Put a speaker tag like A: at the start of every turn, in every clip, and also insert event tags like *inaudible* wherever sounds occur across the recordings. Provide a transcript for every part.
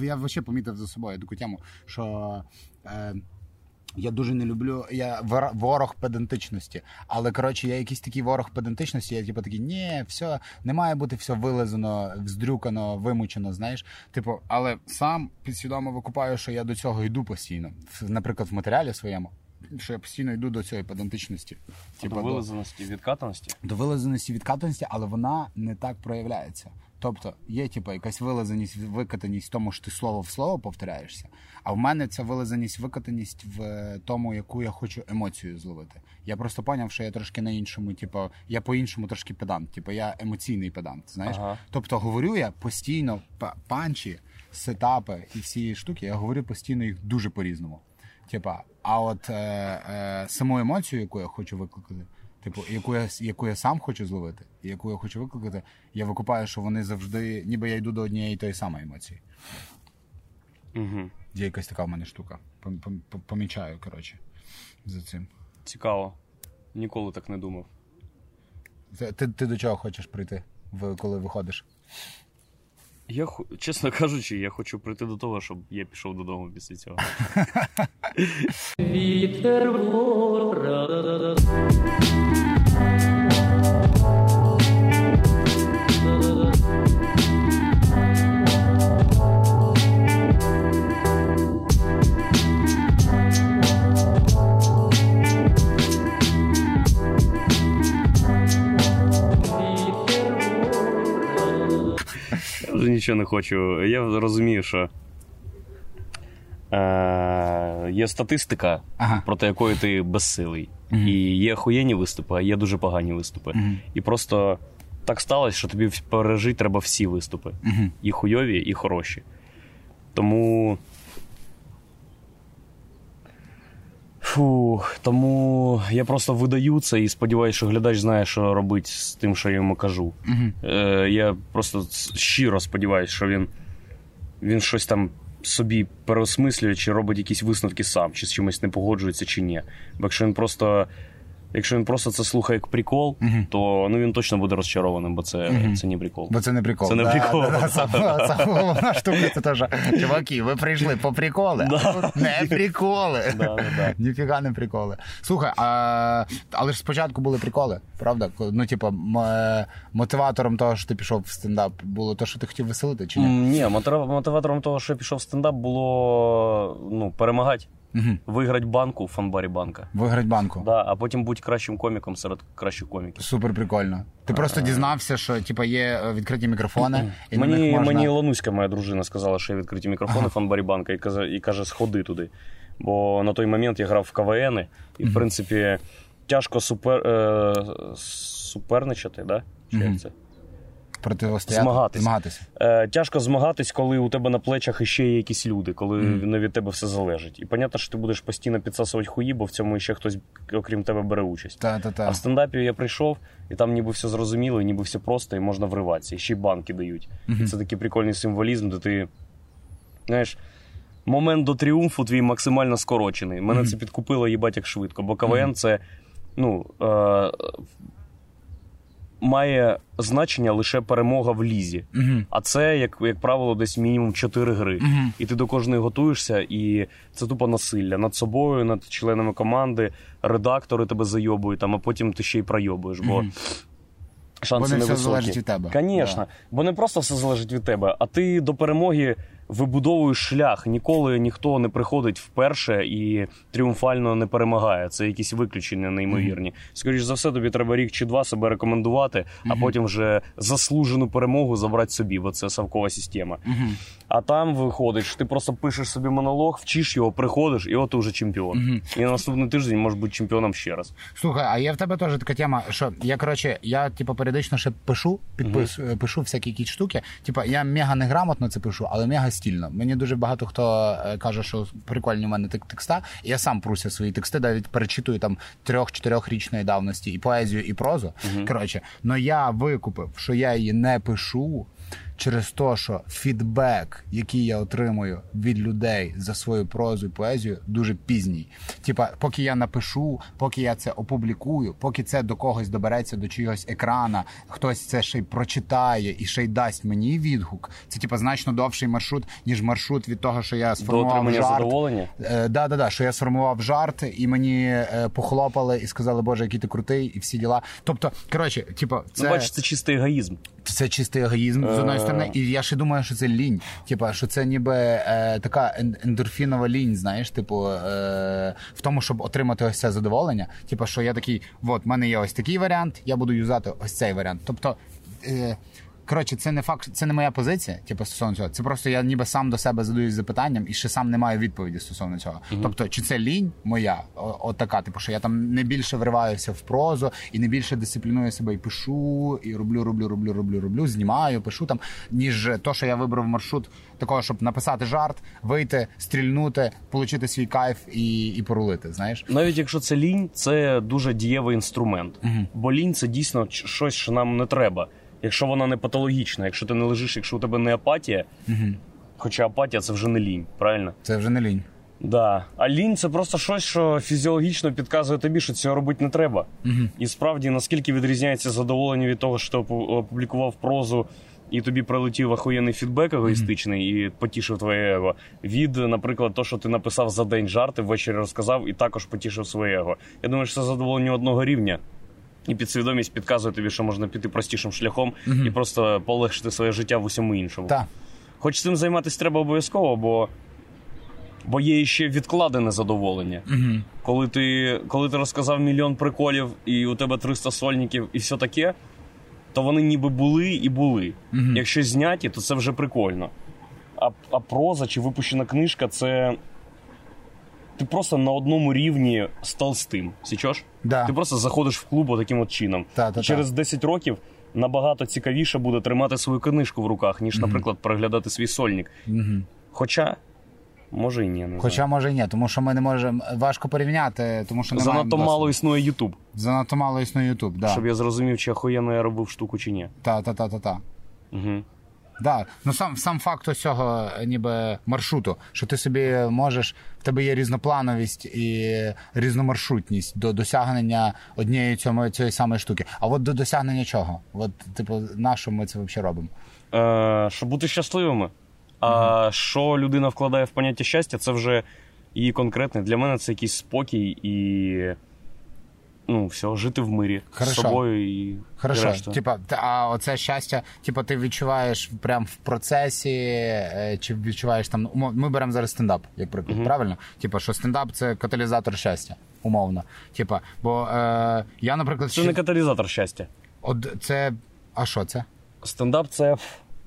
A: Я взагалі помітив за собою таку тему, що. Е, я дуже не люблю. Я ворог педантичності. Але коротше, я якийсь такий ворог педантичності. Я типу такий, ні, все не має бути все вилизано, вздрюкано, вимучено. Знаєш, типу, але сам підсвідомо викупаю, що я до цього йду постійно. Наприклад, в матеріалі своєму. Що я постійно йду до цієї педантичності.
B: Типу, до вилизаності, відкатаності?
A: До вилизаності, відкатаності, але вона не так проявляється. Тобто є типу, якась вилазаність, викатаність в тому, що ти слово в слово повторяєшся. А в мене ця вилазаність, викатаність в тому, яку я хочу емоцію зловити. Я просто поняв, що я трошки на іншому, типу, я по-іншому трошки педант. Типу, я емоційний педант. Знаєш? Ага. Тобто говорю я постійно панчі, сетапи і всі штуки, я говорю постійно їх дуже по-різному. Типа, а от е, е, саму емоцію, яку я хочу викликати. Типу, яку я яку я сам хочу зловити, і яку я хочу викликати, я викупаю, що вони завжди, ніби я йду до однієї тої самої емоції.
B: Угу.
A: Є якась така в мене штука. Помічаю, коротше, за цим.
B: Цікаво. Ніколи так не думав.
A: Ти ти до чого хочеш прийти, коли виходиш?
B: Я чесно кажучи, я хочу прийти до того, щоб я пішов додому після цього. *laughs* Вітер вже нічого не хочу. Я розумію, що е, є статистика, ага. проти якої ти безсилий. Угу. І є охуєнні виступи, а є дуже погані виступи. Угу. І просто так сталося, що тобі пережити треба всі виступи. Угу. І хуйові, і хороші. Тому Фу, тому я просто видаю це і сподіваюся, що глядач знає, що робити з тим, що я йому кажу. Uh-huh. Е, Я просто щиро сподіваюся, що він він щось там собі переосмислює, чи робить якісь висновки сам, чи з чимось не погоджується, чи ні. Бо якщо він просто Якщо він просто це слухає як прикол, uh то ну він точно буде розчарованим, бо це uh це не прикол.
A: Бо це не прикол.
B: Це не прикол.
A: Сама *laughs* головна штука, це теж. Чуваки, ви прийшли по приколи. Не приколи. *laughs* Ніфіга не приколи. Слухай, а, але ж спочатку були приколи, правда? Ну, типу, мотиватором того, що ти пішов в стендап, було те, що ти хотів веселити, чи ні?
B: Ні, мотиватором того, що я пішов в стендап, було ну, перемагати. Угу. Виграть банку у фанбарі банка.
A: Виграть банку.
B: Да, а потім будь кращим коміком серед кращих коміків.
A: Супер прикольно. Ти просто дізнався, що типу, є е, відкриті мікрофони. і
B: Мені
A: них можна...
B: мені Лануська, моя дружина, сказала, що є відкриті мікрофони в фанбарі банка і каже, і каже, сходи туди. Бо на той момент я грав в КВН, і, в принципі, тяжко супер, е, суперничати, да? Чи як це?
A: Протистояти,
B: змагатись.
A: змагатися.
B: Е, Тяжко змагатись, коли у тебе на плечах іще є якісь люди, коли mm. не від тебе все залежить. І понятно, що ти будеш постійно підсасувати хуї, бо в цьому ще хтось, окрім тебе, бере участь.
A: Та-та-та.
B: А в стендапі я прийшов, і там ніби все зрозуміло, і ніби все просто, і можна вриватися. І ще й банки дають. Mm-hmm. І це такий прикольний символізм, де ти. Знаєш, момент до тріумфу твій максимально скорочений. Мене mm-hmm. це підкупило їбать як швидко, бо КВН mm-hmm. це. Ну, е, має значення лише перемога в лізі. uh А це, як як правило, десь мінімум 4 гри. uh І ти до кожної готуєшся, і це тупо насилля над собою, над членами команди, редактори тебе зайобують, там, а потім ти ще й пройобуєш. Бо шанси
A: Бо
B: не все
A: залежить від тебе.
B: Звісно. Да. Бо не просто все залежить від тебе, а ти до перемоги вибудовуєш шлях. Ніколи ніхто не приходить вперше і тріумфально не перемагає. Це якісь виключення неймовірні. Mm-hmm. Скоріше за все, тобі треба рік чи два себе рекомендувати, mm-hmm. а потім вже заслужену перемогу забрати собі, бо це совкова система. Mm-hmm. А там виходиш, ти просто пишеш собі монолог, вчиш його, приходиш, і от ти вже чемпіон. І на наступний тиждень можеш бути чемпіоном ще раз.
A: Слухай, а є в тебе теж така тема, що я коротше, я типу періодично ще пишу, підпис, пишу всякі якісь штуки. Типа я мега неграмотно це пишу, але мега стільно. Мені дуже багато хто е, каже, що прикольні у мене текста. Я сам пруся свої тексти, навіть перечитую там трьох-чотирьохрічної давності і поезію, і прозу. uh Коротше, но я викупив, що я її не пишу через те, що фідбек, який я отримую від людей за свою прозу і поезію, дуже пізній. Типа, поки я напишу, поки я це опублікую, поки це до когось добереться до чогось екрана, хтось це ще й прочитає і ще й дасть мені відгук. Це типа значно довший маршрут, ніж маршрут від того, що я сформував жарт.
B: задоволення?
A: Е, да, да, да, що я сформував жарт, і мені е, похлопали і сказали, Боже, який ти крутий, і всі діла. Тобто, коротше, типу, це,
B: Ну, бачиш, це чистий егоїзм.
A: це чистий егоїзм з одної сторони, і я ще думаю, що це лінь. Типа, що це ніби е, така ен- ендорфінова лінь, знаєш, типу, е, в тому, щоб отримати ось це задоволення. Типа, що я такий, от, в мене є ось такий варіант, я буду юзати ось цей варіант. Тобто. Е, Коротше, це не факт, це не моя позиція, типу, стосовно цього. Це просто я ніби сам до себе задаюсь запитанням і ще сам не маю відповіді стосовно цього. Тобто, чи це лінь моя, от така, типу, що я там не більше вриваюся в прозу і не більше дисципліную себе і пишу, і роблю, роблю, роблю, роблю, роблю, знімаю, пишу там, ніж то, що я вибрав маршрут такого, щоб написати жарт, вийти, стрільнути, отримати свій кайф і, і порулити. Знаєш?
B: Навіть якщо це лінь, це дуже дієвий інструмент. Бо лінь це дійсно щось, що нам не треба. Якщо вона не патологічна, якщо ти не лежиш, якщо у тебе не апатія, хоча апатія це вже не лінь, правильно?
A: Це вже не лінь.
B: Да. А лінь це просто щось, що фізіологічно підказує тобі, що цього робити не треба. І справді, наскільки відрізняється задоволення від того, що ти опублікував прозу, і тобі прилетів охуєнний фідбек егоїстичний і потішив твоє его. Від, наприклад, того, що ти написав за день жарти, ввечері розказав і також потішив своє его. Я думаю, що це задоволення одного рівня. І підсвідомість підказує тобі, що можна піти простішим шляхом і просто полегшити своє життя в усьому іншому.
A: Так.
B: Хоч цим займатися треба обов'язково, бо, бо є ще відкладене задоволення. Угу. Коли, ти, коли ти розказав мільйон приколів, і у тебе 300 сольників, і все таке, то вони ніби були і були. Угу. Якщо зняті, то це вже прикольно. А, а проза чи випущена книжка це. Ти просто на одному рівні з толстим. Січеш?
A: Да.
B: Ти просто заходиш в клуб таким от чином.
A: Та,
B: І через 10 років набагато цікавіше буде тримати свою книжку в руках, ніж, наприклад, переглядати свій сольник. Хоча, може і ні. Не
A: Хоча
B: знаю.
A: може і ні, тому що ми не можемо важко порівняти, тому що
B: занадто мало існує Ютуб,
A: занадто мало існує Ютуб. Да.
B: щоб я зрозумів, чи охуєнно я робив штуку, чи ні.
A: Та, та, та, та, та.
B: Угу.
A: Да. Ну сам сам факт ось цього ніби маршруту, що ти собі можеш, в тебе є різноплановість і різномаршрутність до досягнення однієї цьому, цієї самої штуки. А от до досягнення чого? От, типу, на що ми це взагалі робимо?
B: Е, щоб бути щасливими. А що людина вкладає в поняття щастя, це вже її конкретне. Для мене це якийсь спокій і. Ну, все, жити в мирі
A: Хорошо.
B: з собою і. і
A: Хорошо,
B: решта.
A: типа, а оце щастя, типа, ти відчуваєш прям в процесі, е, чи відчуваєш там. Ми беремо зараз стендап, як приклад, правильно? Типа, що стендап це каталізатор щастя, умовно. Типа, бо е, я, наприклад,
B: Це
A: ще-
B: не каталізатор щастя.
A: От це. А що це,
B: Стендап це,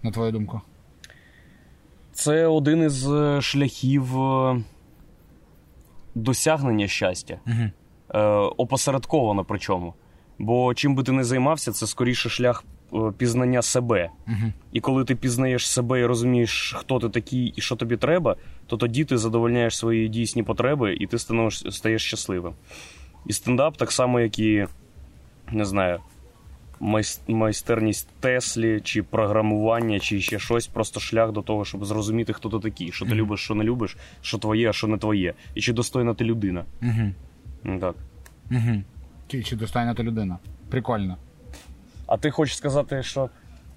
A: на твою думку?
B: це один із е, шляхів е, досягнення щастя.
A: Угу.
B: Е, опосередковано причому. Бо чим би ти не займався, це скоріше шлях е, пізнання себе.
A: Угу.
B: І коли ти пізнаєш себе і розумієш, хто ти такий і що тобі треба, то тоді ти задовольняєш свої дійсні потреби і ти становиш, стаєш щасливим. І стендап, так само, як і, не знаю, майстерність Теслі, чи програмування, чи ще щось, просто шлях до того, щоб зрозуміти, хто ти такий, що ти любиш, що не любиш, що твоє, а що не твоє, і чи достойна ти людина.
A: Угу.
B: Ну, Так.
A: Угу. Чи, чи достойна ти людина? Прикольно.
B: А ти хочеш сказати, що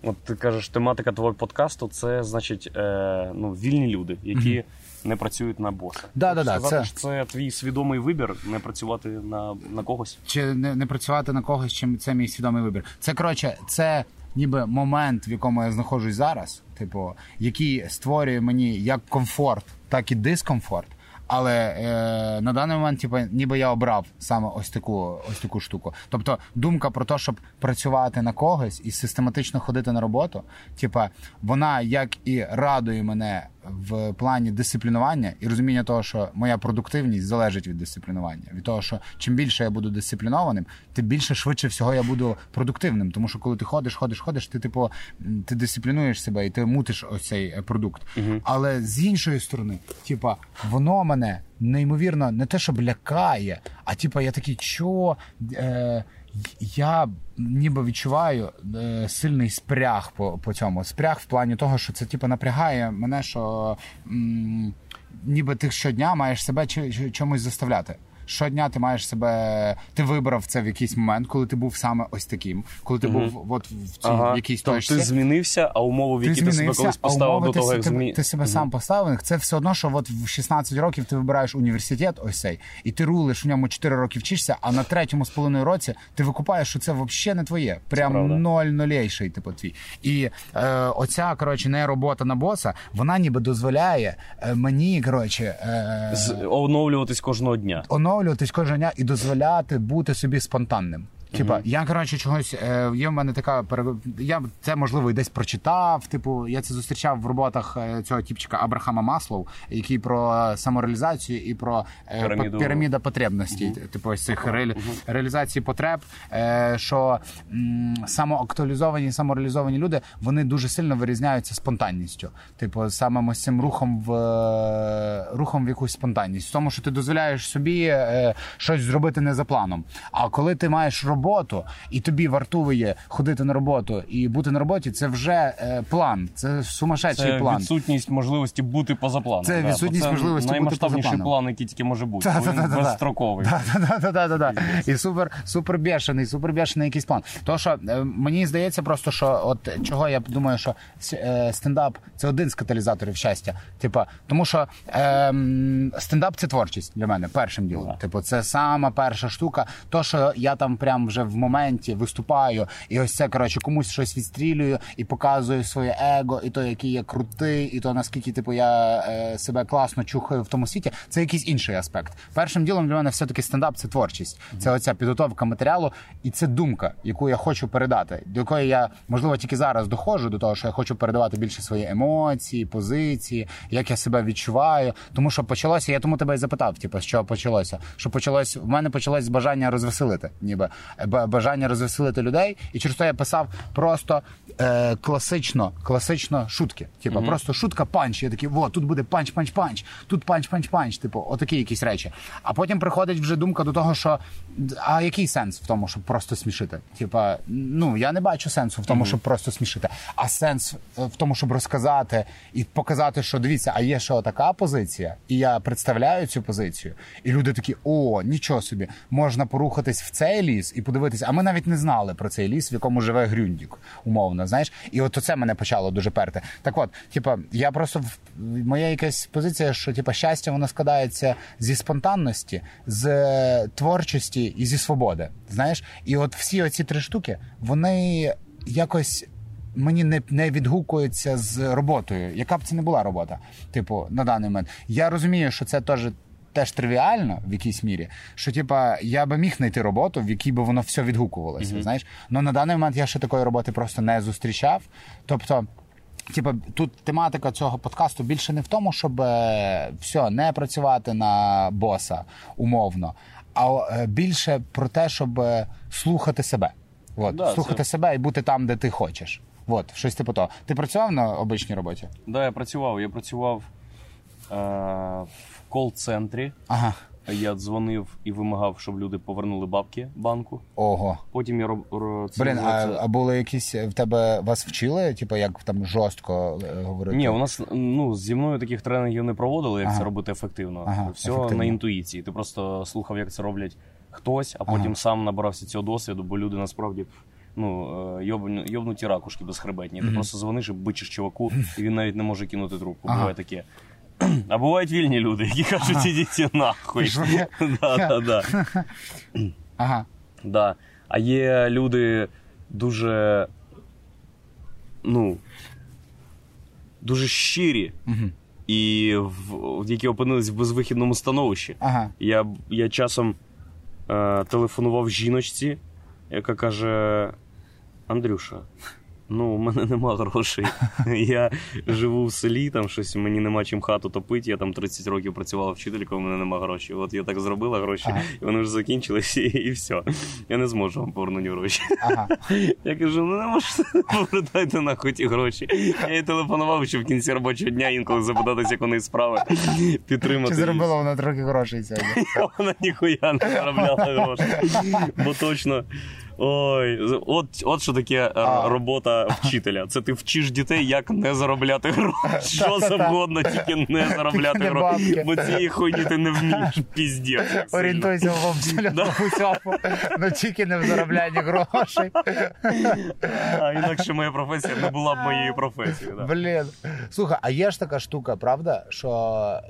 B: от ти кажеш, тематика твого подкасту це значить е, ну, вільні люди, які не працюють на боса.
A: Да, да, да,
B: сказати,
A: це-
B: що це твій свідомий вибір не працювати на, на когось.
A: Чи не, не працювати на когось, чим це мій свідомий вибір. Це коротше, це ніби момент, в якому я знаходжусь зараз, типу, який створює мені як комфорт, так і дискомфорт. Але е, на даний момент, типу, ніби я обрав саме ось таку ось таку штуку. Тобто, думка про те, щоб працювати на когось і систематично ходити на роботу, типа, вона як і радує мене в плані дисциплінування і розуміння того, що моя продуктивність залежить від дисциплінування. Від того, що чим більше я буду дисциплінованим, тим більше швидше всього я буду продуктивним. Тому що коли ти ходиш, ходиш, ходиш, ти типу ти дисциплінуєш себе і ти мутиш ось цей е, продукт. Але з іншої сторони, типа, воно мене неймовірно не те, щоб лякає, а типа я такий, що е, Я ніби відчуваю е, сильний спряг по, по цьому. Спряг в плані того, що це типу напрягає мене, що м, ніби ти щодня маєш себе чи- чи- чомусь заставляти. Щодня ти маєш себе. Ти вибрав це в якийсь момент, коли ти був саме ось таким, коли ти був от в цій в якійсь
B: тобто
A: точці.
B: ти змінився, а умови, в які ти, себе колись поставив
A: умови
B: до
A: ти,
B: того,
A: си-
B: як
A: ти,
B: змі...
A: ти себе сам поставив. Це все одно, що от в 16 років ти вибираєш університет, ось цей, і ти рулиш в ньому 4 роки вчишся, а на третьому з половиною році ти викупаєш, що це взагалі не твоє. Прям ноль нолейший, типу твій. І е, оця коротше не робота на боса, вона ніби дозволяє е, мені коротше. Е,
B: З- оновлюватись кожного дня.
A: оновлюватись кожного дня і дозволяти бути собі спонтанним. Типа, я коротше чогось е, є в мене така. Я це можливо і десь прочитав. Типу, я це зустрічав в роботах е, цього тіпчика Абрахама Маслоу, який про самореалізацію і про е,
B: Піраміду.
A: піраміда потребностей. Типу, ось цих реалі... реалізації потреб. Е, що м, самоактуалізовані, самореалізовані люди вони дуже сильно вирізняються спонтанністю. Типу, самим ось цим рухом в рухом в якусь спонтанність, в тому, що ти дозволяєш собі щось зробити не за планом. А коли ти маєш роботу і тобі вартує ходити на роботу і бути на роботі, це вже е, план, це сумасшедший
B: Це
A: план.
B: відсутність можливості бути поза планом.
A: Це
B: да,
A: відсутність можливості бути
B: наймасштабніший
A: поза планом.
B: план, який тільки може бути.
A: Та, та,
B: він
A: та, та, та.
B: безстроковий.
A: Да. І супер, супер бешений, супер бешений якийсь план. То що е, мені здається, просто що от чого я думаю, що е, стендап це один з каталізаторів щастя. Типа, тому що е, стендап це творчість для мене першим ділом. Типу, це сама перша штука. То, що я там прям вже в моменті виступаю, і ось це коротше комусь щось відстрілюю і показую своє его, і то, який я крутий, і то наскільки типу я е, себе класно чухаю в тому світі. Це якийсь інший аспект. Першим ділом для мене все-таки стендап це творчість. Це оця підготовка матеріалу, і це думка, яку я хочу передати, до якої я можливо тільки зараз доходжу до того, що я хочу передавати більше свої емоції, позиції, як я себе відчуваю. Тому що почалося, я тому тебе і запитав, типу, чого почалося. Що почалось в мене почалось бажання розвеселити, ніби бажання розвеселити людей, і через то я писав просто е, класично, класично шутки. Типу, просто шутка панч. Я такий, о, тут буде панч, панч, панч, тут панч, панч, панч. Типу, отакі якісь речі. А потім приходить вже думка до того, що а який сенс в тому, щоб просто смішити? Типа, ну я не бачу сенсу в тому, щоб просто смішити. А сенс е, в тому, щоб розказати і показати, що дивіться, а є ще така позиція, і я представляю цю позицію. І люди такі: о, нічого собі, можна порухатись в цей ліс і подивитися. А ми навіть не знали про цей ліс, в якому живе Грюндік, умовно. Знаєш, і от це мене почало дуже перти. Так от, типа, я просто моя якась позиція, що типа щастя воно складається зі спонтанності, з е, творчості і зі свободи. Знаєш, і от всі оці три штуки, вони якось. Мені не, не відгукується з роботою, яка б це не була робота, типу, на даний момент. Я розумію, що це теж теж тривіально в якійсь мірі, що типа я би міг знайти роботу, в якій би воно все відгукувалося. Знаєш, ну на даний момент я ще такої роботи просто не зустрічав. Тобто. Типа, тут тематика цього подкасту більше не в тому, щоб е, все не працювати на боса умовно, а е, більше про те, щоб е, слухати себе. От,
B: Да,
A: слухати
B: це-
A: себе і бути там, де ти хочеш. От, щось типу того. Ти працював на обичній роботі?
B: Да, я працював. Я працював е, кол-центрі.
A: Ага.
B: Я дзвонив і вимагав, щоб люди повернули бабки банку.
A: Ого.
B: Потім я роб, ро- це
A: Блін, а, а були якісь в тебе вас вчили, типу, як там жорстко е, говорити?
B: Ні, у нас ну зі мною таких тренінгів не проводили, як
A: Ага.
B: це робити ефективно.
A: Ага,
B: Все
A: ефективно.
B: на інтуїції. Ти просто слухав, як це роблять хтось, а потім
A: Ага.
B: сам набирався цього досвіду, бо люди насправді ну е, йобну- йобнуті ракушки безхребетні. Ти просто дзвониш і бичиш чуваку, і він навіть не може кинути трубку.
A: Ага.
B: Буває таке. А бувають вільні люди, які кажуть, ідіть нахуй.
A: Що є?
B: Да, да, да.
A: Ага.
B: Да. А є люди дуже. Ну. Дуже щирі,
A: Угу.
B: і в, які опинились в безвихідному становищі.
A: Ага.
B: Я, я часом е, телефонував жіночці, яка каже: Андрюша, Ну, у мене нема грошей. *laughs* Я живу в селі, там щось мені нема чим хату топити. Я там 30 років працювала вчителькою, у мене нема грошей. От я так зробила гроші,
A: Ага.
B: і вони вже закінчилися, і, і все. Я не зможу вам повернути гроші.
A: Ага. *laughs*
B: Я кажу, ну не можете *laughs* повертайте нахуй ті гроші. Я їй телефонував, що в кінці робочого дня інколи запитатися, як у неї справи, підтримати.
A: Чи заробила вона трохи грошей сьогодні?
B: Вона ніхуя не заробляла гроші. Бо точно. Ой, от, от що таке е,
A: А.
B: робота вчителя. Це ти вчиш дітей, як не заробляти *laughs* гроші. Що завгодно, тільки не заробляти гроші. Бо цієї хуйні ти не вмієш. Сильно.
A: Орієнтуйся в абсолютно усьому, ну тільки не в зароблянні грошей.
B: А інакше моя професія не була б моєю професією. Да.
A: Блін. Слухай, а є ж така штука, правда? Що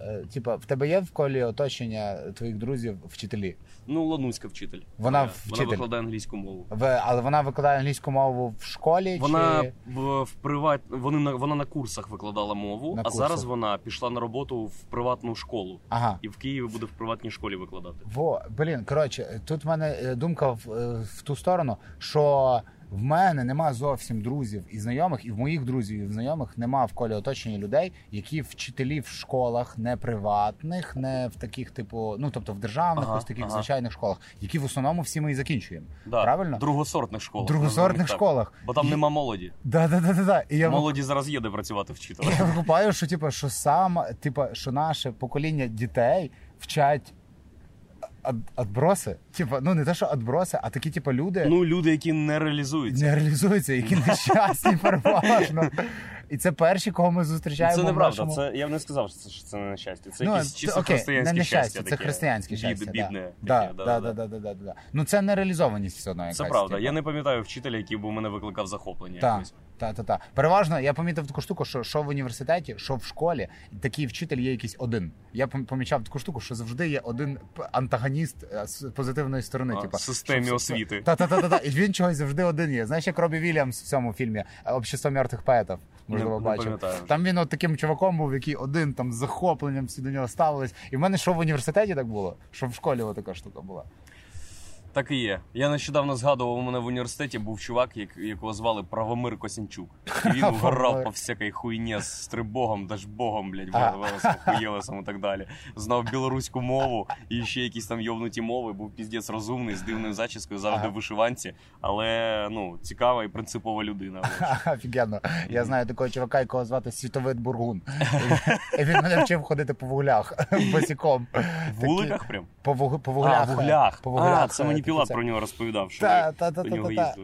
A: е, типа в тебе є в колі оточення твоїх друзів вчителі?
B: Ну, Лануська вчитель.
A: Вона
B: Вона викладає англійську мову.
A: В, але вона викладає англійську мову в школі?
B: Вона
A: чи...
B: в, в приват... вони на вона на курсах викладала мову,
A: На
B: а
A: курсах.
B: зараз вона пішла на роботу в приватну школу.
A: Ага.
B: І в Києві буде в приватній школі викладати.
A: Во, блін, коротше, тут в мене е, думка в, е, в ту сторону, що в мене нема зовсім друзів і знайомих, і в моїх друзів і в знайомих нема в колі оточення людей, які вчителі в школах не приватних, не в таких, типу, ну тобто в державних,
B: Ага,
A: ось таких
B: ага.
A: звичайних школах, які в основному всі ми і закінчуємо.
B: Да.
A: Правильно?
B: Другосортних школах.
A: Другосортних школах.
B: Бо там
A: І-
B: нема молоді.
A: Да, да, да, да, да. І я
B: Молоді зараз є де працювати вчителем.
A: Я викупаю, що типу, що сам, типу, що наше покоління дітей вчать адброси. Типу, ну не те, що адброси, а такі, типу, люди
B: Ну, люди, які не реалізуються.
A: не реалізуються, які нещасні переважно. І це перші, кого ми зустрічаємо.
B: Це неправда.
A: нашому...
B: Це я б не сказав, що це, що це не нещастя. Це
A: Ну,
B: якесь
A: це-
B: чисто
A: окей,
B: християнське
A: не
B: щастя.
A: це
B: таке.
A: християнське
B: Бід- Бідне.
A: Да,
B: таке,
A: да, да, да, да, да, да, да. Ну це нереалізованість все одно якась.
B: Це правда.
A: типу.
B: Я не пам'ятаю вчителя, який би у мене викликав захоплення.
A: Так,
B: якось.
A: Так, так, так. Переважно я помітив таку штуку, що, що в університеті, що в школі, такий вчитель є якийсь один. Я помічав таку штуку, що завжди є один антагоніст е, з позитивної сторони.
B: А,
A: типу,
B: системі
A: що-
B: освіти.
A: Та, та, та, та, та. І він чогось завжди один є. Знаєш, як Робі Вільямс в цьому фільмі е, Общество мертвих поетів. Можливо,
B: Не-
A: бачив. Там він от таким чуваком був, який один там з захопленням всі до нього ставились. І в мене що в університеті так було, що в школі така штука була.
B: Так і є. Я нещодавно згадував, у мене в університеті був чувак, як, якого звали Правомир Косінчук. І він вгорав по всякій хуйні з стрибогом, дажбогом, блядь,
A: А.
B: хуєлесом і так далі. Знав білоруську мову і ще якісь там йовнуті мови, був піздець розумний, з дивною зачіскою, завжди в вишиванці, але ну, цікава і принципова людина. *laughs*
A: Офігенно. Я знаю такого чувака, якого звати Світовид Бургун. І він мене вчив ходити по вуглях *laughs* босіком.
B: В вуликах прям?
A: По, вуглях. По вуглях.
B: Це мені Пілат
A: це.
B: про нього розповідав, що
A: Та, та, та,
B: до
A: та,
B: нього
A: та,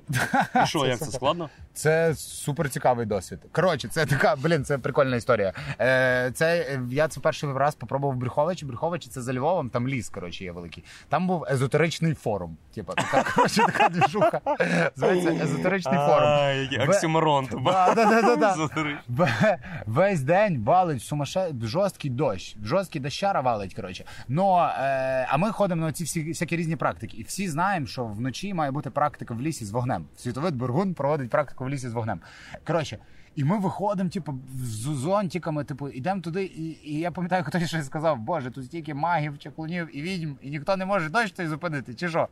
A: та. *laughs*
B: І що, як це
A: супер.
B: складно?
A: Це супер цікавий досвід. Коротше, це така, блін, це прикольна історія. Е, це я це перший раз попробував в Брюховичі. Брюховичі це за Львовом, там ліс, коротше, є великий. Там був езотеричний форум. Типа, така, *laughs* коротше, така двіжуха. Зветься езотеричний форум.
B: Оксюморон.
A: Весь день валить сумасше... жорсткий дощ. Жорсткий дощара валить, коротше. Е, а ми ходимо на ці всі всякі різні практики. І всі знаємо, що вночі має бути практика в лісі з вогнем. Світовид Бургун проводить практику в лісі з вогнем. Коротше. І ми виходимо, типу, з зонтиками, типу, йдемо туди, і, і я пам'ятаю, хтось щось сказав, боже, тут стільки магів, чаклунів і відьм, і ніхто не може дощ той зупинити, чи що?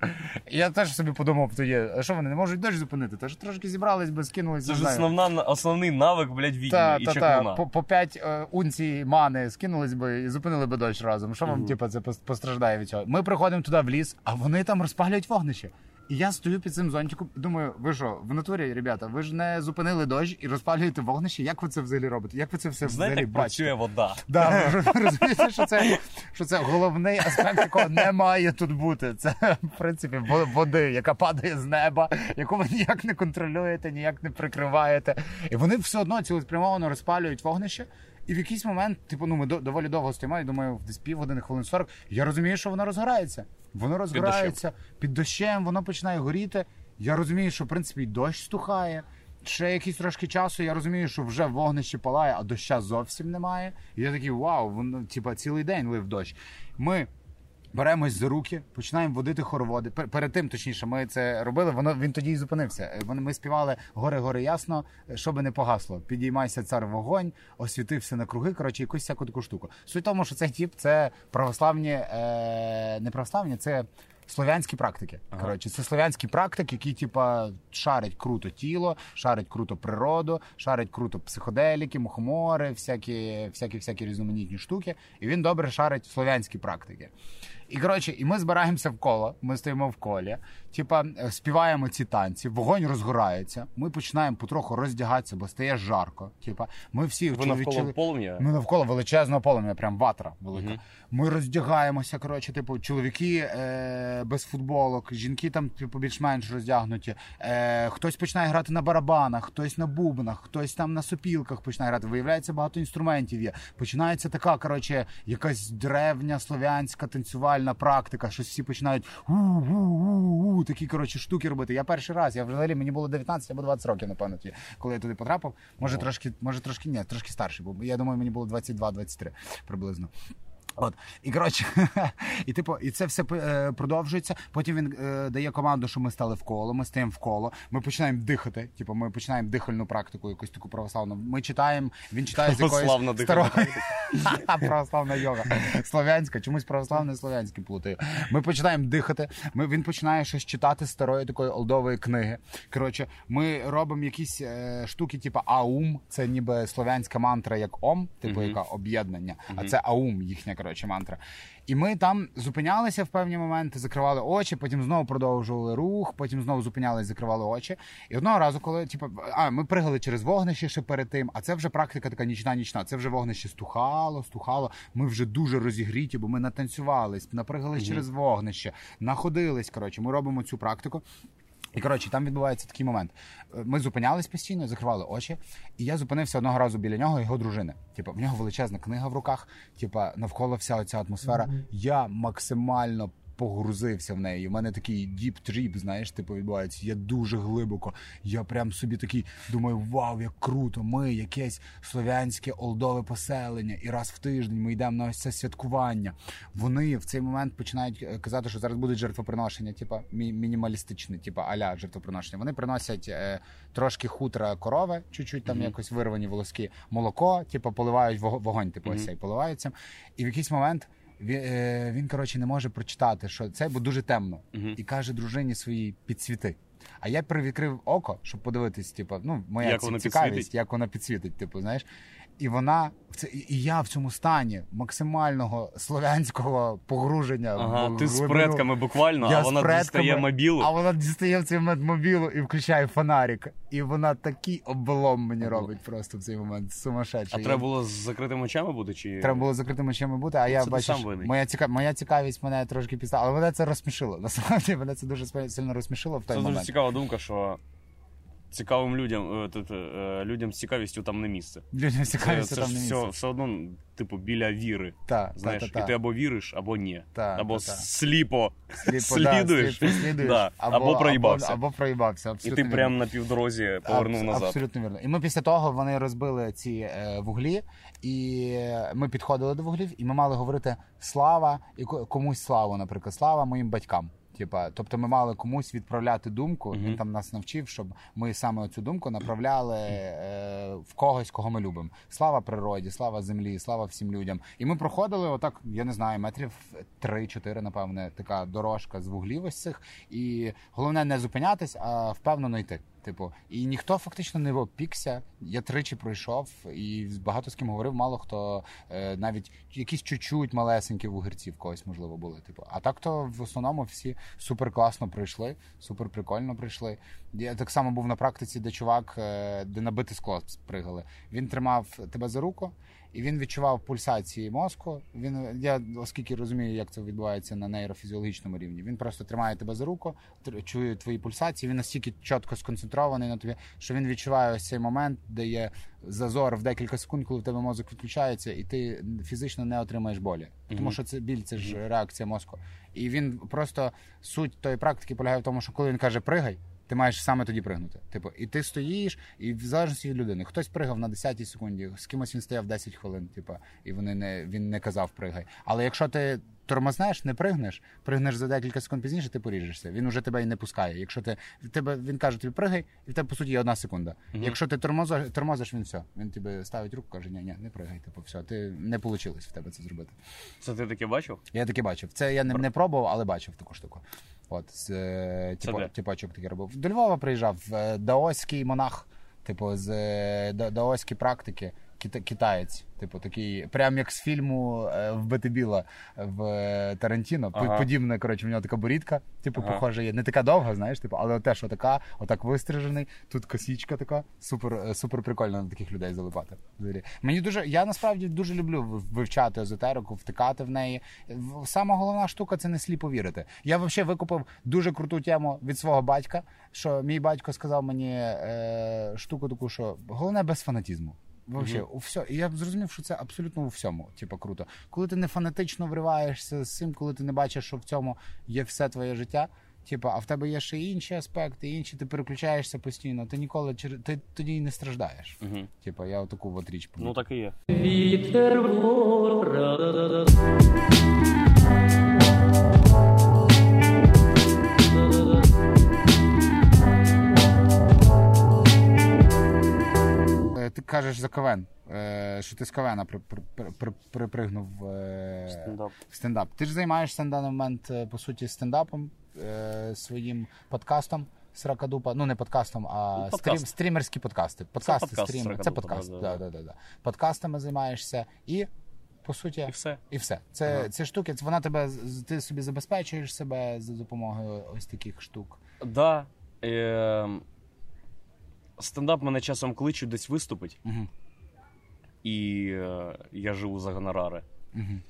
A: І я теж собі подумав тоді, а що вони не можуть дощ зупинити? Тож трошки зібрались би, скинулись.
B: Це ж основна, основний навик, блядь, відьми
A: Та,
B: і
A: та, та,
B: чаклуна.
A: по, по 5 е, унцій мани скинулись би і зупинили би дощ разом. Що вам,
B: Мгм.
A: типу, це постраждає від цього? Ми приходимо туди в ліс, а вони там розпалюють вогнище. І я стою під цим зонтиком думаю, ви що, в натурі, ребята, ви ж не зупинили дощ і розпалюєте вогнище. Як ви це взагалі робите? Як ви це все
B: Знаєте,
A: взагалі
B: як
A: бачите?
B: працює вода?
A: Да, ви ж *laughs* розумієте, що це, що це головний аспект, якого не має тут бути. Це в принципі во- води, яка падає з неба, яку ви ніяк не контролюєте, ніяк не прикриваєте. І вони все одно цілеспрямовано розпалюють вогнище. І в якийсь момент, типу, ну ми до- доволі довго стоїмо, і думаю, десь півгодини, хвилин 40, Я розумію, що воно розгорається. Воно розгорається під дощем, воно починає горіти. Я розумію, що в принципі дощ стухає. Ще якийсь трошки часу, я розумію, що вже вогнище палає, а доща зовсім немає. І я такий вау, воно типа цілий день лив дощ. Ми беремось за руки, починаємо водити хороводи. Перед тим, точніше, ми це робили. Воно він тоді і зупинився. Е, ми співали гори, гори ясно, е, щоби не погасло. Підіймайся цар вогонь, освітився на круги. Коротше, якусь всяку таку штуку. Суть в тому, що цей тіп це православні, е, не православні, це Слов'янські практики.
B: Ага.
A: Коротше, це слов'янські практики, які, типа, шарять круто тіло, шарять круто природу, шарять круто психоделіки, мухомори, всякі, всякі, всякі різноманітні штуки. І він добре шарить слов'янські практики. І коротше, і ми збираємося в коло, ми стоїмо в колі, типа е, співаємо ці танці, вогонь розгорається. Ми починаємо потроху роздягатися, бо стає жарко. Типа, ми всі
B: Ви навколо полум'я?
A: ми навколо величезного полум'я, прям ватра велика.
B: Мгм.
A: Ми роздягаємося. Коротше, типу, чоловіки е, без футболок, жінки там типу, більш-менш роздягнуті. Е, хтось починає грати на барабанах, хтось на бубнах, хтось там на сопілках починає грати. Виявляється, багато інструментів є. Починається така, коротше, якась древня слов'янська танцювальна практика. що всі починають у-у-у-у, такі коротше штуки робити. Я перший раз, я взагалі мені було 19 або 20 років, напевно, коли я туди потрапив. Може, трошки, може, трошки ні, трошки старший, бо я думаю, мені було 22-23 приблизно. От і коротше, *laughs* і типу, і це все е, продовжується. Потім він е, дає команду, що ми стали в коло. Ми стаємо в коло. Ми починаємо дихати. Типу, ми починаємо дихальну практику, якусь таку православну. Ми читаємо. Він читає з якоїсь старої *laughs* православна йога. Слов'янська, чомусь православне і слов'янське плутаю. Ми починаємо дихати. Ми він починає щось читати з старої такої олдової книги. Коротше, ми робимо якісь е, штуки, типу аум. Це ніби слов'янська мантра, як ом, типу, яка об'єднання. А це аум, їхня коротше мантра. І ми там зупинялися в певні моменти, закривали очі, потім знову продовжували рух, потім знову зупинялися, закривали очі. І одного разу, коли типу, а ми пригали через вогнище ще перед тим, а це вже практика така нічна нічна. Це вже вогнище стухало, стухало. Ми вже дуже розігріті, бо ми натанцювались, напригались
B: Мгм.
A: через вогнище, находились. Коротше, ми робимо цю практику. І коротше, там відбувається такий момент. Е, Ми зупинялись постійно, закривали очі, і я зупинився одного разу біля нього, його дружини. Типу, в нього величезна книга в руках, типу, навколо вся оця атмосфера. Я максимально погрузився в неї. У мене такий deep trip, знаєш, типу відбувається. Я дуже глибоко. Я прям собі такий думаю, вау, як круто! Ми якесь слов'янське олдове поселення, і раз в тиждень ми йдемо на ось це святкування. Вони в цей момент починають е, казати, що зараз будуть жертвоприношення, типу мі- мінімалістичне, типу аля жертвоприношення. Вони приносять е, трошки хутра корови, чуть-чуть там
B: Мгм.
A: якось вирвані волоски, молоко, типу, поливають вогонь, типу, ось цей поливаються. І в якийсь момент він, е, він коротше не може прочитати, що це бо дуже темно,
B: Мгм.
A: і каже дружині своїй підсвіти. А я привідкрив око, щоб подивитись, типу, ну, моя
B: Як
A: ці- цікавість,
B: підсвітить.
A: як вона підсвітить, типу, знаєш. І вона в це, і я в цьому стані максимального слов'янського погруження.
B: Ага,
A: в
B: ти з предками буквально,
A: Я
B: а вона
A: предками,
B: дістає мобілу.
A: А вона дістає в цей момент мобілу і включає фонарик. І вона такий облом мені робить просто в цей момент. Сумасшедший.
B: А треба було з закритими очами бути? Чи...
A: Треба було закритими очима бути, а
B: Ну,
A: я
B: це винний.
A: моя ціка... моя цікавість мене трошки підстала, але мене це розсмішило. *laughs* Насправді мене це дуже сильно розсмішило в той
B: Це дуже цікава думка, що цікавим людям, е, тут, е, людям з цікавістю там не місце.
A: Людям
B: Це,
A: цікавість
B: це
A: там не
B: все,
A: місце.
B: все одно, типу, біля віри.
A: Та,
B: Знаєш,
A: та, та,
B: і ти або віриш, або ні.
A: та,
B: або
A: та, та.
B: сліпо
A: Сліпо, да,
B: слідуєш.
A: сліпо слідуєш.
B: Да. Або проїбався.
A: Або, або проїбався,
B: І ти прямо на півдорозі повернув
A: Абс-
B: назад.
A: Абсолютно вірно. І ми після того вони розбили ці е, вуглі, і ми підходили до вуглів, і ми мали говорити слава і ко- комусь славу, наприклад, слава моїм батькам. Типа, тобто ми мали комусь відправляти думку. Він там нас навчив, щоб ми саме цю думку направляли е, в когось, кого ми любимо. Слава природі, слава землі, слава всім людям. І ми проходили отак, я не знаю, метрів 3-4, напевне, така дорожка з вуглів ось цих. І головне не зупинятись, а впевнено йти. Типу, і ніхто фактично не опікся. Я тричі пройшов і багато з ким говорив, мало хто е, навіть якісь чуть-чуть малесенькі вугерці в когось можливо були. Типу, а так то в основному всі супер класно прийшли, супер прикольно прийшли. Я так само був на практиці, де чувак, е, де набите скло пригали. Він тримав тебе за руку. І він відчував пульсації мозку. Він я оскільки розумію, як це відбувається на нейрофізіологічному рівні. Він просто тримає тебе за руку, чує твої пульсації. Він настільки чітко сконцентрований на тобі, що він відчуває ось цей момент, де є зазор в декілька секунд, коли в тебе мозок відключається, і ти фізично не отримаєш болі. Тому що це біль, це ж реакція мозку. І він просто суть тої практики полягає в тому, що коли він каже пригай, Ти маєш саме тоді пригнути. Типу, і ти стоїш, і в залежності від людини. Хтось пригав на 10-й секунді, з кимось він стояв 10 хвилин, типу, і вони не він не казав пригай. Але якщо ти тормознеш, не пригнеш, пригнеш за декілька секунд пізніше, ти поріжешся. Він уже тебе і не пускає. Якщо ти в тебе він каже, тобі пригай, і в тебе по суті є одна секунда. Якщо ти тормозиш, тормозиш, він все. Він тобі ставить руку, каже, ні, ні, не пригай, типу, все. Ти не вийшло в тебе це зробити.
B: Це ти таке бачив?
A: Я таки бачив. Це я не, не пробував, але бачив таку штуку. От, з, е,
B: Це
A: типу,
B: де?
A: типочок такий робив. До Львова приїжджав е, даоський монах, типу, з е, даоські практики. Кита- Китаєць, типу, такий, прям як з фільму е, Вбити біла в е, Тарантіно.
B: Ага.
A: Подібне, коротше, в нього така борідка, типу,
B: Ага.
A: похоже, є. Не така довга, знаєш, типу, але те, що така, отак вистрижений, тут косічка така. Супер, е, супер прикольно на таких людей залипати. Мені дуже, я насправді дуже люблю вивчати езотерику, втикати в неї. Сама головна штука це не сліпо вірити. Я взагалі викупив дуже круту тему від свого батька. Що мій батько сказав мені е, штуку таку, що головне без фанатізму. Вообще, у все. І я зрозумів, що це абсолютно у всьому, типу, круто. Коли ти не фанатично вриваєшся з цим, коли ти не бачиш, що в цьому є все твоє життя. Типу, а в тебе є ще інші аспекти, інші, ти переключаєшся постійно. Ти ніколи ти тоді і не страждаєш.
B: Угу.
A: Типу, я отаку от річ
B: Ну так і є.
C: Вітер гора.
A: Кажеш за КВН, е, що ти з КВН при, е,
B: Стендап.
A: в стендап. Ти ж займаєшся на даний момент, е, по суті, стендапом, своїм подкастом Сракадупа. Ну, не подкастом, а
B: Ну, подкаст.
A: стрім, стрімерські подкасти. Подкасти,
B: подкаст
A: стріми. Це подкаст.
B: да,
A: Да,
B: да,
A: да. Подкастами займаєшся і, по суті,
B: І все.
A: і все. Це,
B: Ага.
A: Ці штуки, це вона тебе ти собі забезпечуєш себе за допомогою ось таких штук.
B: Да. Е, стендап мене часом кличуть десь виступить,
A: Угу.
B: і е, я живу за гонорари.
A: Угу.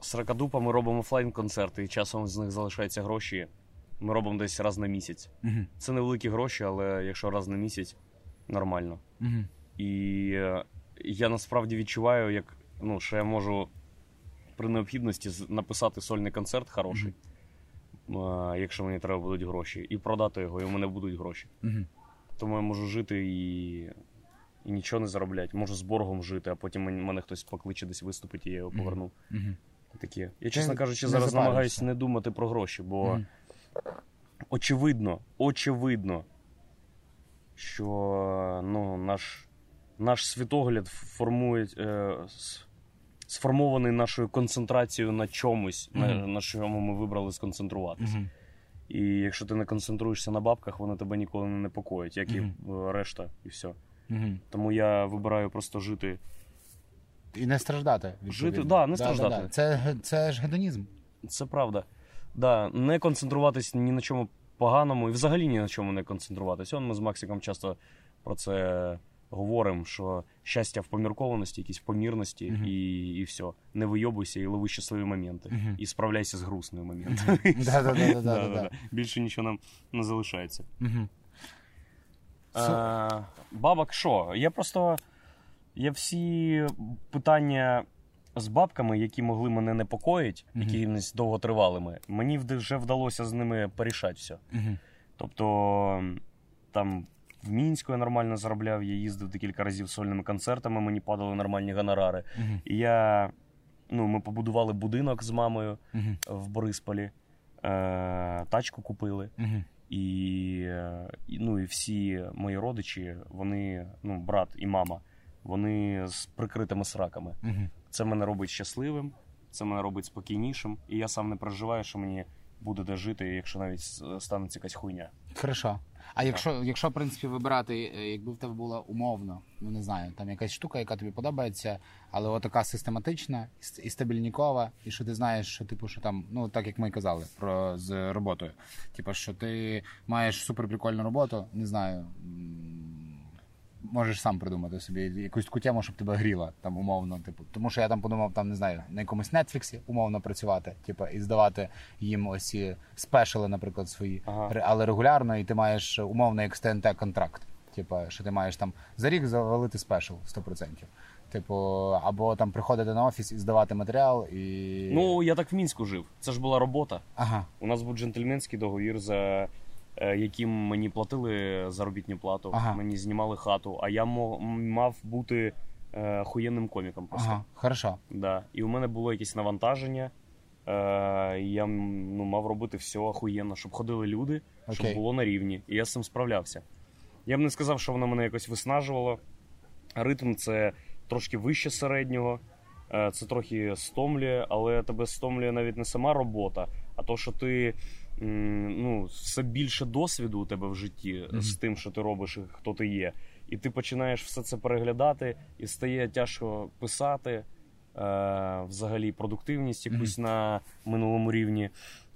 B: З Ракадупа ми робимо офлайн-концерти, і часом з них залишаються гроші. Ми робимо десь раз на місяць.
A: Угу.
B: Це невеликі гроші, але якщо раз на місяць, нормально.
A: Угу.
B: І е, я насправді відчуваю, як ну, що я можу при необхідності з- написати сольний концерт хороший, е, якщо мені треба будуть гроші, і продати його, і в мене будуть гроші.
A: Угу.
B: Тому я можу жити і, і нічого не заробляти. Можу з боргом жити, а потім мене хтось покличе десь виступити, і я його поверну.
A: Угу.
B: Таке. Я, чесно кажучи,
A: не
B: зараз намагаюся не думати про гроші, бо
A: Мгм.
B: очевидно, очевидно, що ну, наш, наш світогляд формує, е, сформований нашою концентрацією на чомусь, на,
A: Мгм.
B: на чому ми вибрали сконцентруватися.
A: Угу.
B: І якщо ти не концентруєшся на бабках, вони тебе ніколи не непокоять, як і е, решта, і все.
A: Угу.
B: Тому я вибираю просто жити.
A: І не страждати. відповідно.
B: Жити, да, не страждати.
A: Це, це ж гедонізм.
B: Це правда. Да, не концентруватись ні на чому поганому і взагалі ні на чому не концентруватись. Он ми з Максиком часто про це говоримо, що щастя в поміркованості, якійсь в помірності,
A: Мгм.
B: і, і все. Не вийобуйся і лови щасливі моменти.
A: Мгм.
B: І справляйся з грустними моментами. *laughs* Більше нічого нам не залишається. Е, бабок що? Я просто. Я всі питання з бабками, які могли мене непокоїть, які якимись довготривалими, мені вже вдалося з ними порішати все.
A: Мгм.
B: Тобто там в Мінську я нормально заробляв, я їздив декілька разів сольними концертами, мені падали нормальні гонорари.
A: Мгм.
B: І я. Ну, ми побудували будинок з мамою
A: Мгм.
B: в Борисполі, е, тачку купили.
A: Мгм.
B: І, і, ну, і всі мої родичі, вони, ну, брат і мама, вони з прикритими сраками. Це мене робить щасливим, це мене робить спокійнішим, і я сам не переживаю, що мені буде де жити, якщо навіть станеться якась хуйня.
A: Хорошо. А якщо, якщо, в принципі, вибирати, е, якби в тебе була умовно, ну не знаю, там якась штука, яка тобі подобається, але отака систематична і і стабільнікова, і що ти знаєш, що типу, що там, ну так як ми і казали про з роботою. Типу, що ти маєш суперприкольну роботу, не знаю. Можеш сам придумати собі якусь таку тему, щоб тебе гріла, там умовно, типу. Тому що я там подумав, там не знаю, на якомусь Нетфліксі умовно працювати, типу, і здавати їм ось ці спешили, наприклад, свої,
B: Ага.
A: Але регулярно, і ти маєш умовно як з ТНТ контракт. Типу, що ти маєш там за рік завалити спешл 100%. Типу, або там приходити на офіс і здавати матеріал, і.
B: Ну, я так в Мінську жив. Це ж була робота.
A: Ага.
B: У нас був джентльменський договір за яким мені платили заробітну плату,
A: Ага.
B: мені знімали хату, а я мав бути е, охуєнним коміком. Просто.
A: Ага, хорошо.
B: Да. І у мене було якесь навантаження. Е, я ну, мав робити все охуєнно, щоб ходили люди, щоб було на рівні. І я з цим справлявся. Я б не сказав, що воно мене якось виснажувало. Ритм це трошки вище середнього, е, це трохи стомлює, але тебе стомлює навіть не сама робота, а то, що ти ну, все більше досвіду у тебе в житті
A: Мгм.
B: з тим, що ти робиш і хто ти є. І ти починаєш все це переглядати, і стає тяжко писати. Е, взагалі продуктивність якусь на минулому рівні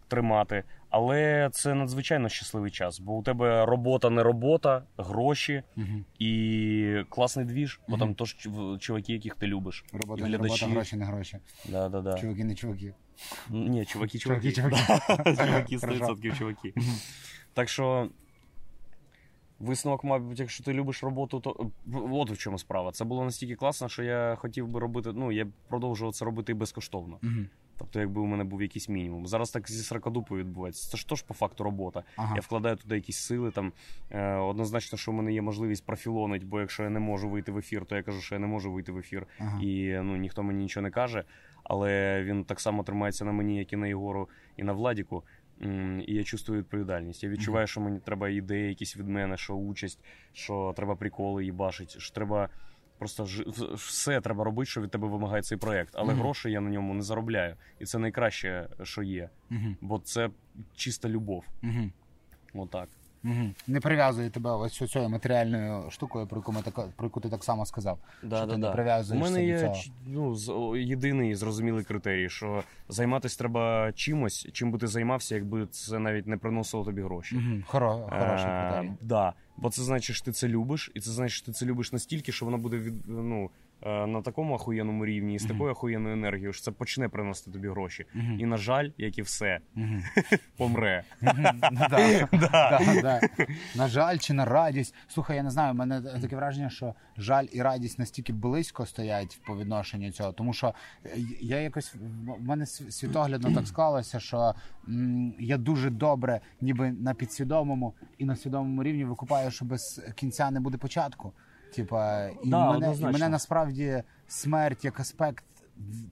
B: тримати. Але це надзвичайно щасливий час, бо у тебе робота не робота, гроші
A: Угу.
B: і класний двіж, бо
A: Мгм.
B: там тож чуваки, яких ти любиш.
A: Робота,
B: і
A: не робота, гроші, не гроші.
B: Да, да, да.
A: Чуваки, не чуваки.
B: Ні, чуваки, чуваки.
A: Чуваки, чуваки. *laughs*
B: чуваки 100% чуваки. Так що. Висновок, мабуть, якщо ти любиш роботу, то от в чому справа. Це було настільки класно, що я хотів би робити. Ну, я продовжував це робити безкоштовно.
A: Мгм.
B: Тобто, якби у мене був якийсь мінімум. Зараз так зі сракадупою відбувається. Це ж теж по факту робота.
A: Ага.
B: Я вкладаю туди якісь сили. Там е, однозначно, що в мене є можливість профілонить, бо якщо я не можу вийти в ефір, то я кажу, що я не можу вийти в ефір.
A: Ага.
B: І ну ніхто мені нічого не каже. Але він так само тримається на мені, як і на Єгору, і на Владіку. І я чувствую відповідальність. Я відчуваю, що мені треба ідеї якісь від мене, що участь, що треба приколи їбашить, що треба. Просто ж- все треба робити, що від тебе вимагає цей проект. Але
A: Мгм.
B: грошей я на ньому не заробляю. І це найкраще, що є.
A: Мгм.
B: Бо це чиста любов.
A: Мгм.
B: Отак.
A: Мгм. Не прив'язує тебе ось цією матеріальною штукою, про яку, ми так, про яку ти так само сказав. що ти не
B: У
A: прив'язуєшся
B: мене
A: до
B: є
A: цього.
B: ну, з- єдиний зрозумілий критерій, що займатися треба чимось, чим би ти займався, якби це навіть не приносило тобі гроші.
A: Мгм. Хоро, хороший
B: Е,
A: критерій.
B: да. Бо це значить, що ти це любиш, і це значить, що ти це любиш настільки, що воно буде від, ну, е, на такому охуєнному рівні і з такою охуєнною енергією, що це почне приносити тобі гроші. І, на жаль, як і все, *laughs* помре. *laughs*
A: Ну. На жаль чи на радість. Слухай, я не знаю, в мене таке враження, що жаль і радість настільки близько стоять по відношенню цього. Тому що е, я якось в мене св- світоглядно так склалося, що я дуже добре, ніби на підсвідомому і на свідомому рівні викупаю, що без кінця не буде початку. Типа, і,
B: Да,
A: мене, і мене насправді смерть як аспект.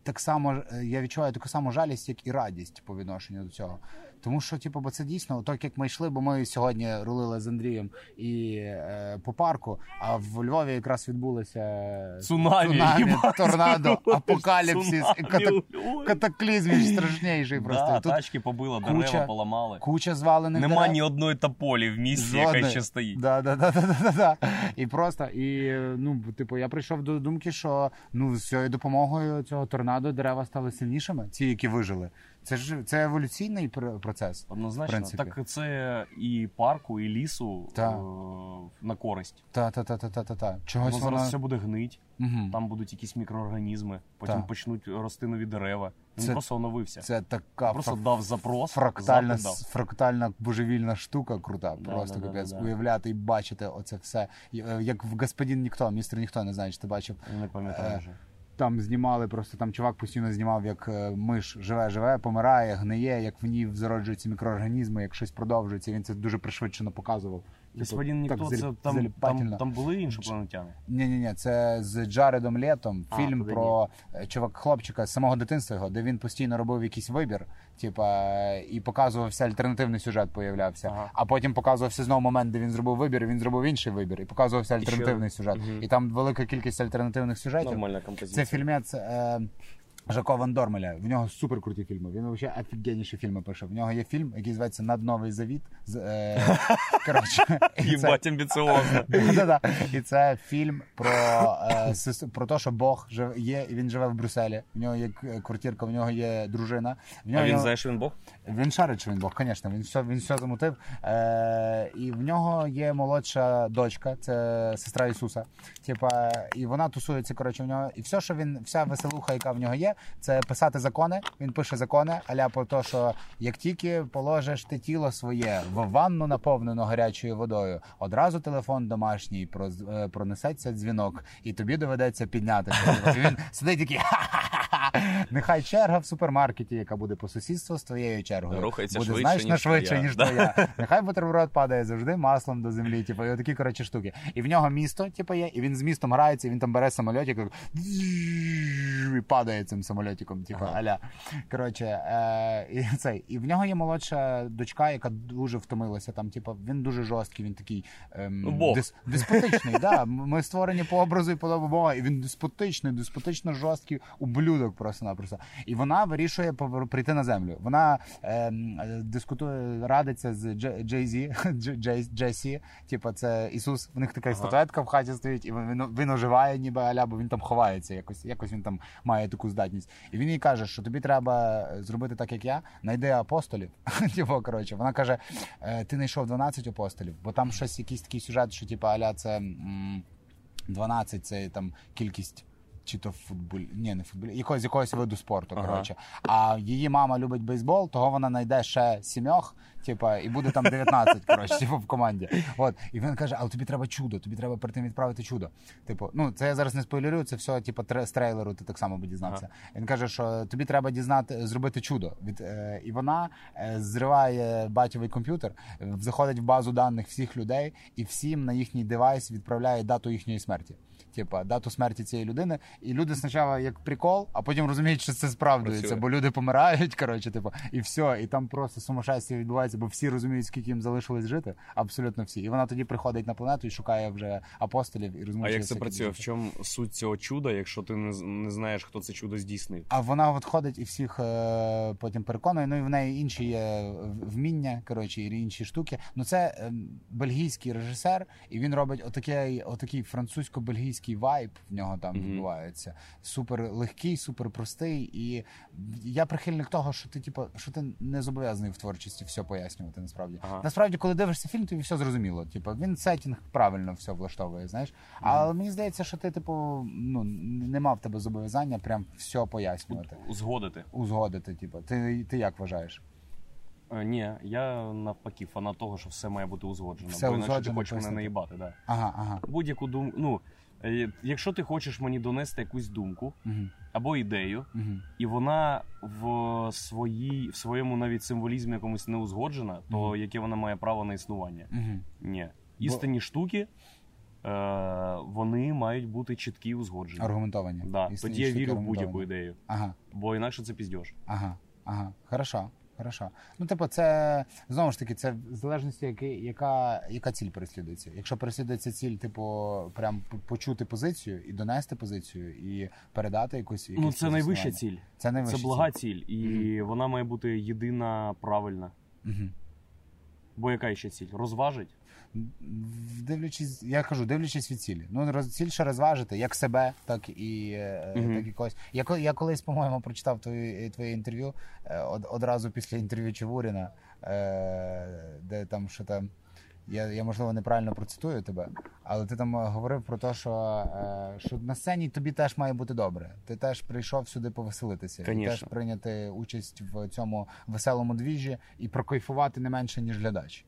A: Так само е, я відчуваю таку саму жалість, як і радість по відношенню до цього. Тому що, типу, бо це дійсно так, як ми йшли, бо ми сьогодні рулили з Андрієм і е, по парку, а в Львові якраз відбулося
B: Цунамі, їбать.
A: торнадо, *laughs* апокаліпсис
B: Цунамі
A: катаклізм страшніший просто.
B: Да,
A: Тут
B: тачки побило,
A: куча-
B: дерева поламали.
A: куча звалених
B: Нема
A: дерев.
B: ні одної тополі в місті, яка ще стоїть.
A: Да, да, да, да, да, да, да. І просто, і ну, типу, я прийшов до думки, що ну з цією допомогою цього торнадо дерева стали сильнішими, ті, які вижили. Це ж це еволюційний пр- процес.
B: Однозначно,
A: принципі.
B: так це і парку, і лісу
A: Так.
B: е, на користь.
A: Та, та, та, та, та, та, та.
B: Воно
A: Чогось
B: зараз все буде гнить,
A: Мгм.
B: там будуть якісь мікроорганізми, потім
A: Так.
B: почнуть рости нові дерева. Він
A: Це-
B: просто оновився.
A: Це така
B: просто
A: фра-
B: дав запрос,
A: фрактальна,
B: дав.
A: фрактальна божевільна штука крута.
B: Да,
A: просто
B: да,
A: капець.
B: да, да.
A: Уявляти і бачити оце все. Е, Як в господин ніхто, містер ніхто не знає, чи ти бачив.
B: Не пам'ятаю
A: Е,
B: вже.
A: Там знімали просто там чувак постійно знімав, як е, миш живе, живе, помирає, гниє, як в ній зароджуються мікроорганізми, як щось продовжується. Він це дуже пришвидшено показував.
B: Господин
A: так
B: ніхто,
A: заліп-
B: це там, там, там були іншопланетяни.
A: Ні, ні, ні, це з Джаредом Летом фільм
B: туди
A: про е, чувак хлопчика з самого дитинства його, де він постійно робив якийсь вибір, типа, і показувався альтернативний сюжет, появлявся.
B: Ага.
A: А потім показувався знову момент, де він зробив вибір, і він зробив інший вибір, і показувався альтернативний сюжет.
B: Мгм.
A: І там велика кількість альтернативних сюжетів.
B: Нормальна
A: Це фільмець е, Жако Ван Дормеля. В нього супер круті фільми. Він взагалі офігенніші фільми пише. В нього є фільм, який називається Надновий завіт. Е, *laughs* коротше, і це-
B: амбіціозно. *laughs*
A: І це фільм про, е, про те, що Бог є, і він живе в Брюсселі. В нього є квартирка, в нього є дружина.
B: А він знає, що він Бог?
A: він шарить, що він Бог, звісно, він все, він все замутив. Е, і в нього є молодша дочка, це сестра Ісуса. Типа, і вона тусується, коротше, в нього. І все, що він, вся веселуха, яка в нього є, це писати закони. Він пише закони, аля про те, що як тільки положиш ти тіло своє в ванну наповнену гарячою водою, одразу телефон домашній е, пронесеться дзвінок, і тобі доведеться піднятися. І він сидить такий Нехай черга в супермаркеті, яка буде по сусідству з твоєю чергою,
B: Рухається
A: буде
B: швидше,
A: значно
B: ніж
A: швидше,
B: твоя.
A: ніж
B: Да.
A: твоя. Нехай бутерброд падає завжди маслом до землі. Типу, і отакі коротше штуки. І в нього місто, типу, є, і він з містом грається, і він там бере самольотик і падає цим самольотиком, типу, аля. Коротше, е, і *laughs* цей. І в нього є молодша дочка, яка дуже втомилася. Там, типу, він дуже жорсткий, він такий ем, дис- деспотичний. да. Ми створені по образу і подобу Бога, і він деспотичний, деспотично жорсткий ублюдок просто-напросто. І вона вирішує прийти на землю. Вона е, дискутує, радиться з Дж- Джей-Зі, *laughs* Джей- Джесі, типу, це Ісус. В них така
B: Ага.
A: статуетка в хаті стоїть, і він, він, він оживає, ніби аля, бо він там ховається якось. Якось він там має таку здатність. І він їй каже, що тобі треба зробити так, як я, найди апостолів. *laughs* Типу, коротше, вона каже: «Е, ти знайшов 12 апостолів, бо там щось, якийсь такий сюжет, що типу, аля, це. 12 це там кількість. Чи то футболь, ні, не футболь, якогось якогось виду спорту.
B: Ага.
A: Коротше. А її мама любить бейсбол, того вона знайде ще сімьох, типа, і буде там 19, коротше, типу, в команді. От. І він каже: але тобі треба чудо, тобі треба перед тим відправити чудо. Типу, ну це я зараз не спойлерю, це все, типу, тре- з трейлеру, ти так само би дізнався. Він каже, що тобі треба дізнати, зробити чудо. Від, е, і вона е, зриває батьовий комп'ютер, заходить в базу даних всіх людей і всім на їхній девайс відправляє дату їхньої смерті. Типа дату смерті цієї людини, і люди спочатку як прикол, а потім розуміють, що це справдується,
B: Працює.
A: бо люди помирають, коротше, типу, і все, і там просто сумасшествие відбувається, бо всі розуміють, скільки їм залишилось жити, абсолютно всі. І вона тоді приходить на планету і шукає вже апостолів і
B: А як це працює? В чому суть цього чуда, якщо ти не, не знаєш, хто це чудо здійснив?
A: А вона от ходить і всіх е, потім переконує. Ну і в неї інші є вміння, коротше, і інші штуки. Ну це е, бельгійський режисер, і він робить отакий, отакий французько-бельгійський вайб в нього там
B: Мгм.
A: відбувається. Супер легкий, супер простий. І я прихильник того, що ти, типу, що ти не зобов'язаний в творчості все пояснювати. Насправді,
B: Ага.
A: насправді, коли дивишся фільм, тобі все зрозуміло. Типу, він сетінг правильно все влаштовує. Знаєш, але мені здається, що ти, типу, ну не мав тебе зобов'язання прям все пояснювати
B: Узгодити.
A: узгодити. Типу, ти, ти як вважаєш?
B: Е, ні, я навпаки фанат того, що все має бути узгоджено.
A: Все
B: бо інакше ти хочеш мене наїбати. Да.
A: Ага, ага.
B: Будь-яку думку. Ну, якщо ти хочеш мені донести якусь думку або ідею, і вона в своїй, в своєму навіть символізмі якомусь не узгоджена, то яке вона має право на існування? Ні. Істинні штуки, е, вони мають бути чіткі і узгоджені.
A: Аргументовані.
B: Да. Тоді я вірю в будь-яку ідею,
A: Ага,
B: бо інакше це піздєш.
A: ага, ага. Хорошо. Хорошо. Ну, типу, це знову ж таки, це в залежності, яка, яка, яка ціль переслідується. Якщо переслідується ціль, типу, прям почути позицію і донести позицію, і передати якусь.
B: Ну,
A: якесь
B: це найвища ціль.
A: Це найвища
B: Це блага ціль, і вона має бути єдина правильна.
A: Угу.
B: Бо яка ще ціль? Розважить?
A: Дивлячись, я кажу, дивлячись від цілі. Ну, роз, ціль ще розважити, як себе, так і, е,
B: Мгм.
A: так і когось. Я, я колись, по-моєму, прочитав твоє, твоє інтерв'ю е, од, одразу після інтерв'ю Чевуріна, е, де там що там. Я, я можливо неправильно процитую тебе, але ти там е, говорив про те, що, е, що на сцені тобі теж має бути добре. Ти теж прийшов сюди повеселитися, і теж прийняти участь в цьому веселому двіжі і прокайфувати не менше, ніж глядач.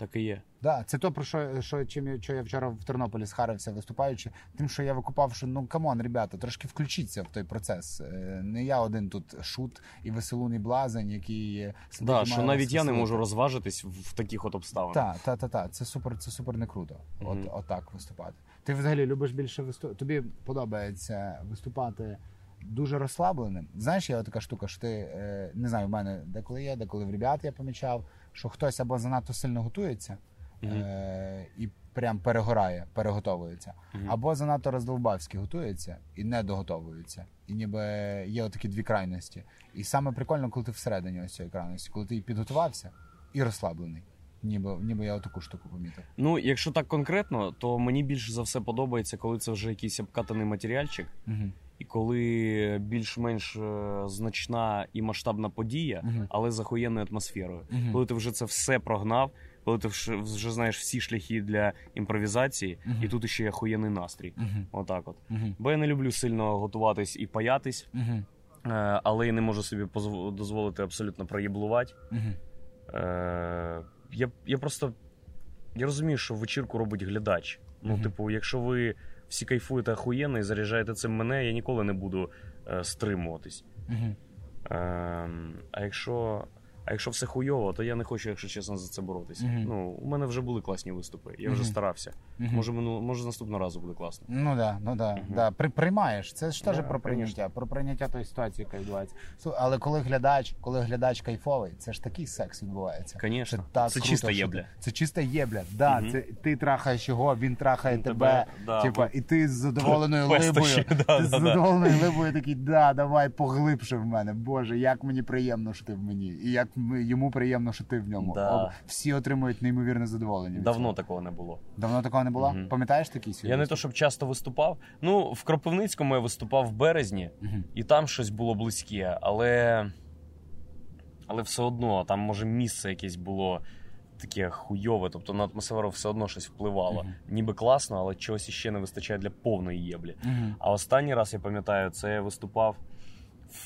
B: Так і є.
A: Да, це то про що, що чим що я вчора в Тернополі схарився, виступаючи, тим, що я викупав, що ну come on, ребята, трошки включіться в той процес. Е, Не я один тут шут і веселун і блазень, який
B: Да, що навіть я не можу розважитись в, таких от обставинах.
A: Так, та, та, та. Це супер, це супер не круто. От,
B: Мгм.
A: отак виступати. Ти взагалі любиш більше виступати? Тобі подобається виступати дуже розслабленим. Знаєш, є така штука, що ти е, не знаю, в мене деколи є, деколи в ребят я помічав, що хтось або занадто сильно готується
B: Мгм.
A: е, і прям перегорає, переготовується,
B: Мгм.
A: або занадто роздолбавськи готується і не доготовується. І ніби є отакі дві крайності. І саме прикольно, коли ти всередині ось цієї крайності, коли ти і підготувався, і розслаблений. Ніби, ніби я отаку штуку помітив.
B: Ну, якщо так конкретно, то мені більше за все подобається, коли це вже якийсь обкатаний матеріальчик,
A: Угу.
B: І коли більш-менш е, значна і масштабна подія,
A: Мгм.
B: але з ахуєнною атмосферою.
A: Мгм.
B: Коли ти вже це все прогнав, коли ти вже, знаєш всі шляхи для імпровізації,
A: Мгм.
B: і тут ще є ахуєнний настрій.
A: Угу.
B: Отак от.
A: Угу.
B: Бо я не люблю сильно готуватись і паятись, е, але і не можу собі дозволити абсолютно проєблувати. Е, я, я просто я розумію, що вечірку робить глядач. Ну, типу, якщо ви всі кайфуєте охуєнно і заряджаєте цим мене, я ніколи не буду е, стримуватись.
A: Угу.
B: Е, а якщо. А якщо все хуйово, то я не хочу, якщо чесно, за це боротися.
A: Мгм.
B: Ну, у мене вже були класні виступи, я вже
A: Мгм.
B: старався.
A: Мгм.
B: Може, мину, може, наступного разу буде класно.
A: Ну да, ну да, да. При, приймаєш. Це ж теж
B: Да,
A: про прийняття,
B: конечно.
A: про прийняття тої ситуації, яка відбувається. Слу- Але коли глядач, коли глядач кайфовий, це ж такий секс відбувається.
B: Конечно.
A: Це, так
B: Це
A: круто,
B: чиста єбля.
A: Це чиста єбля. Да, це ти трахаєш його, він трахає
B: Ну,
A: тебе.
B: да,
A: типа,
B: бо-
A: і ти з задоволеною либою. ти з задоволеною либою такий, да, давай поглибше в мене. Боже, як мені приємно, що ти в мені. І як йому приємно, що ти в ньому.
B: Да.
A: Всі отримують неймовірне задоволення. від
B: Давно
A: цього.
B: такого не було.
A: Давно такого не було?
B: Мгм.
A: Пам'ятаєш такий свій?
B: Я не то, щоб часто виступав. Ну, в Кропивницькому я виступав в березні,
A: Мгм.
B: і там щось було близьке, але. Але все одно, там, може, місце якесь було таке хуйове, тобто на атмосферу все одно щось впливало.
A: Мгм.
B: Ніби класно, але чогось іще не вистачає для повної єблі.
A: Мгм.
B: А останній раз я пам'ятаю, це я виступав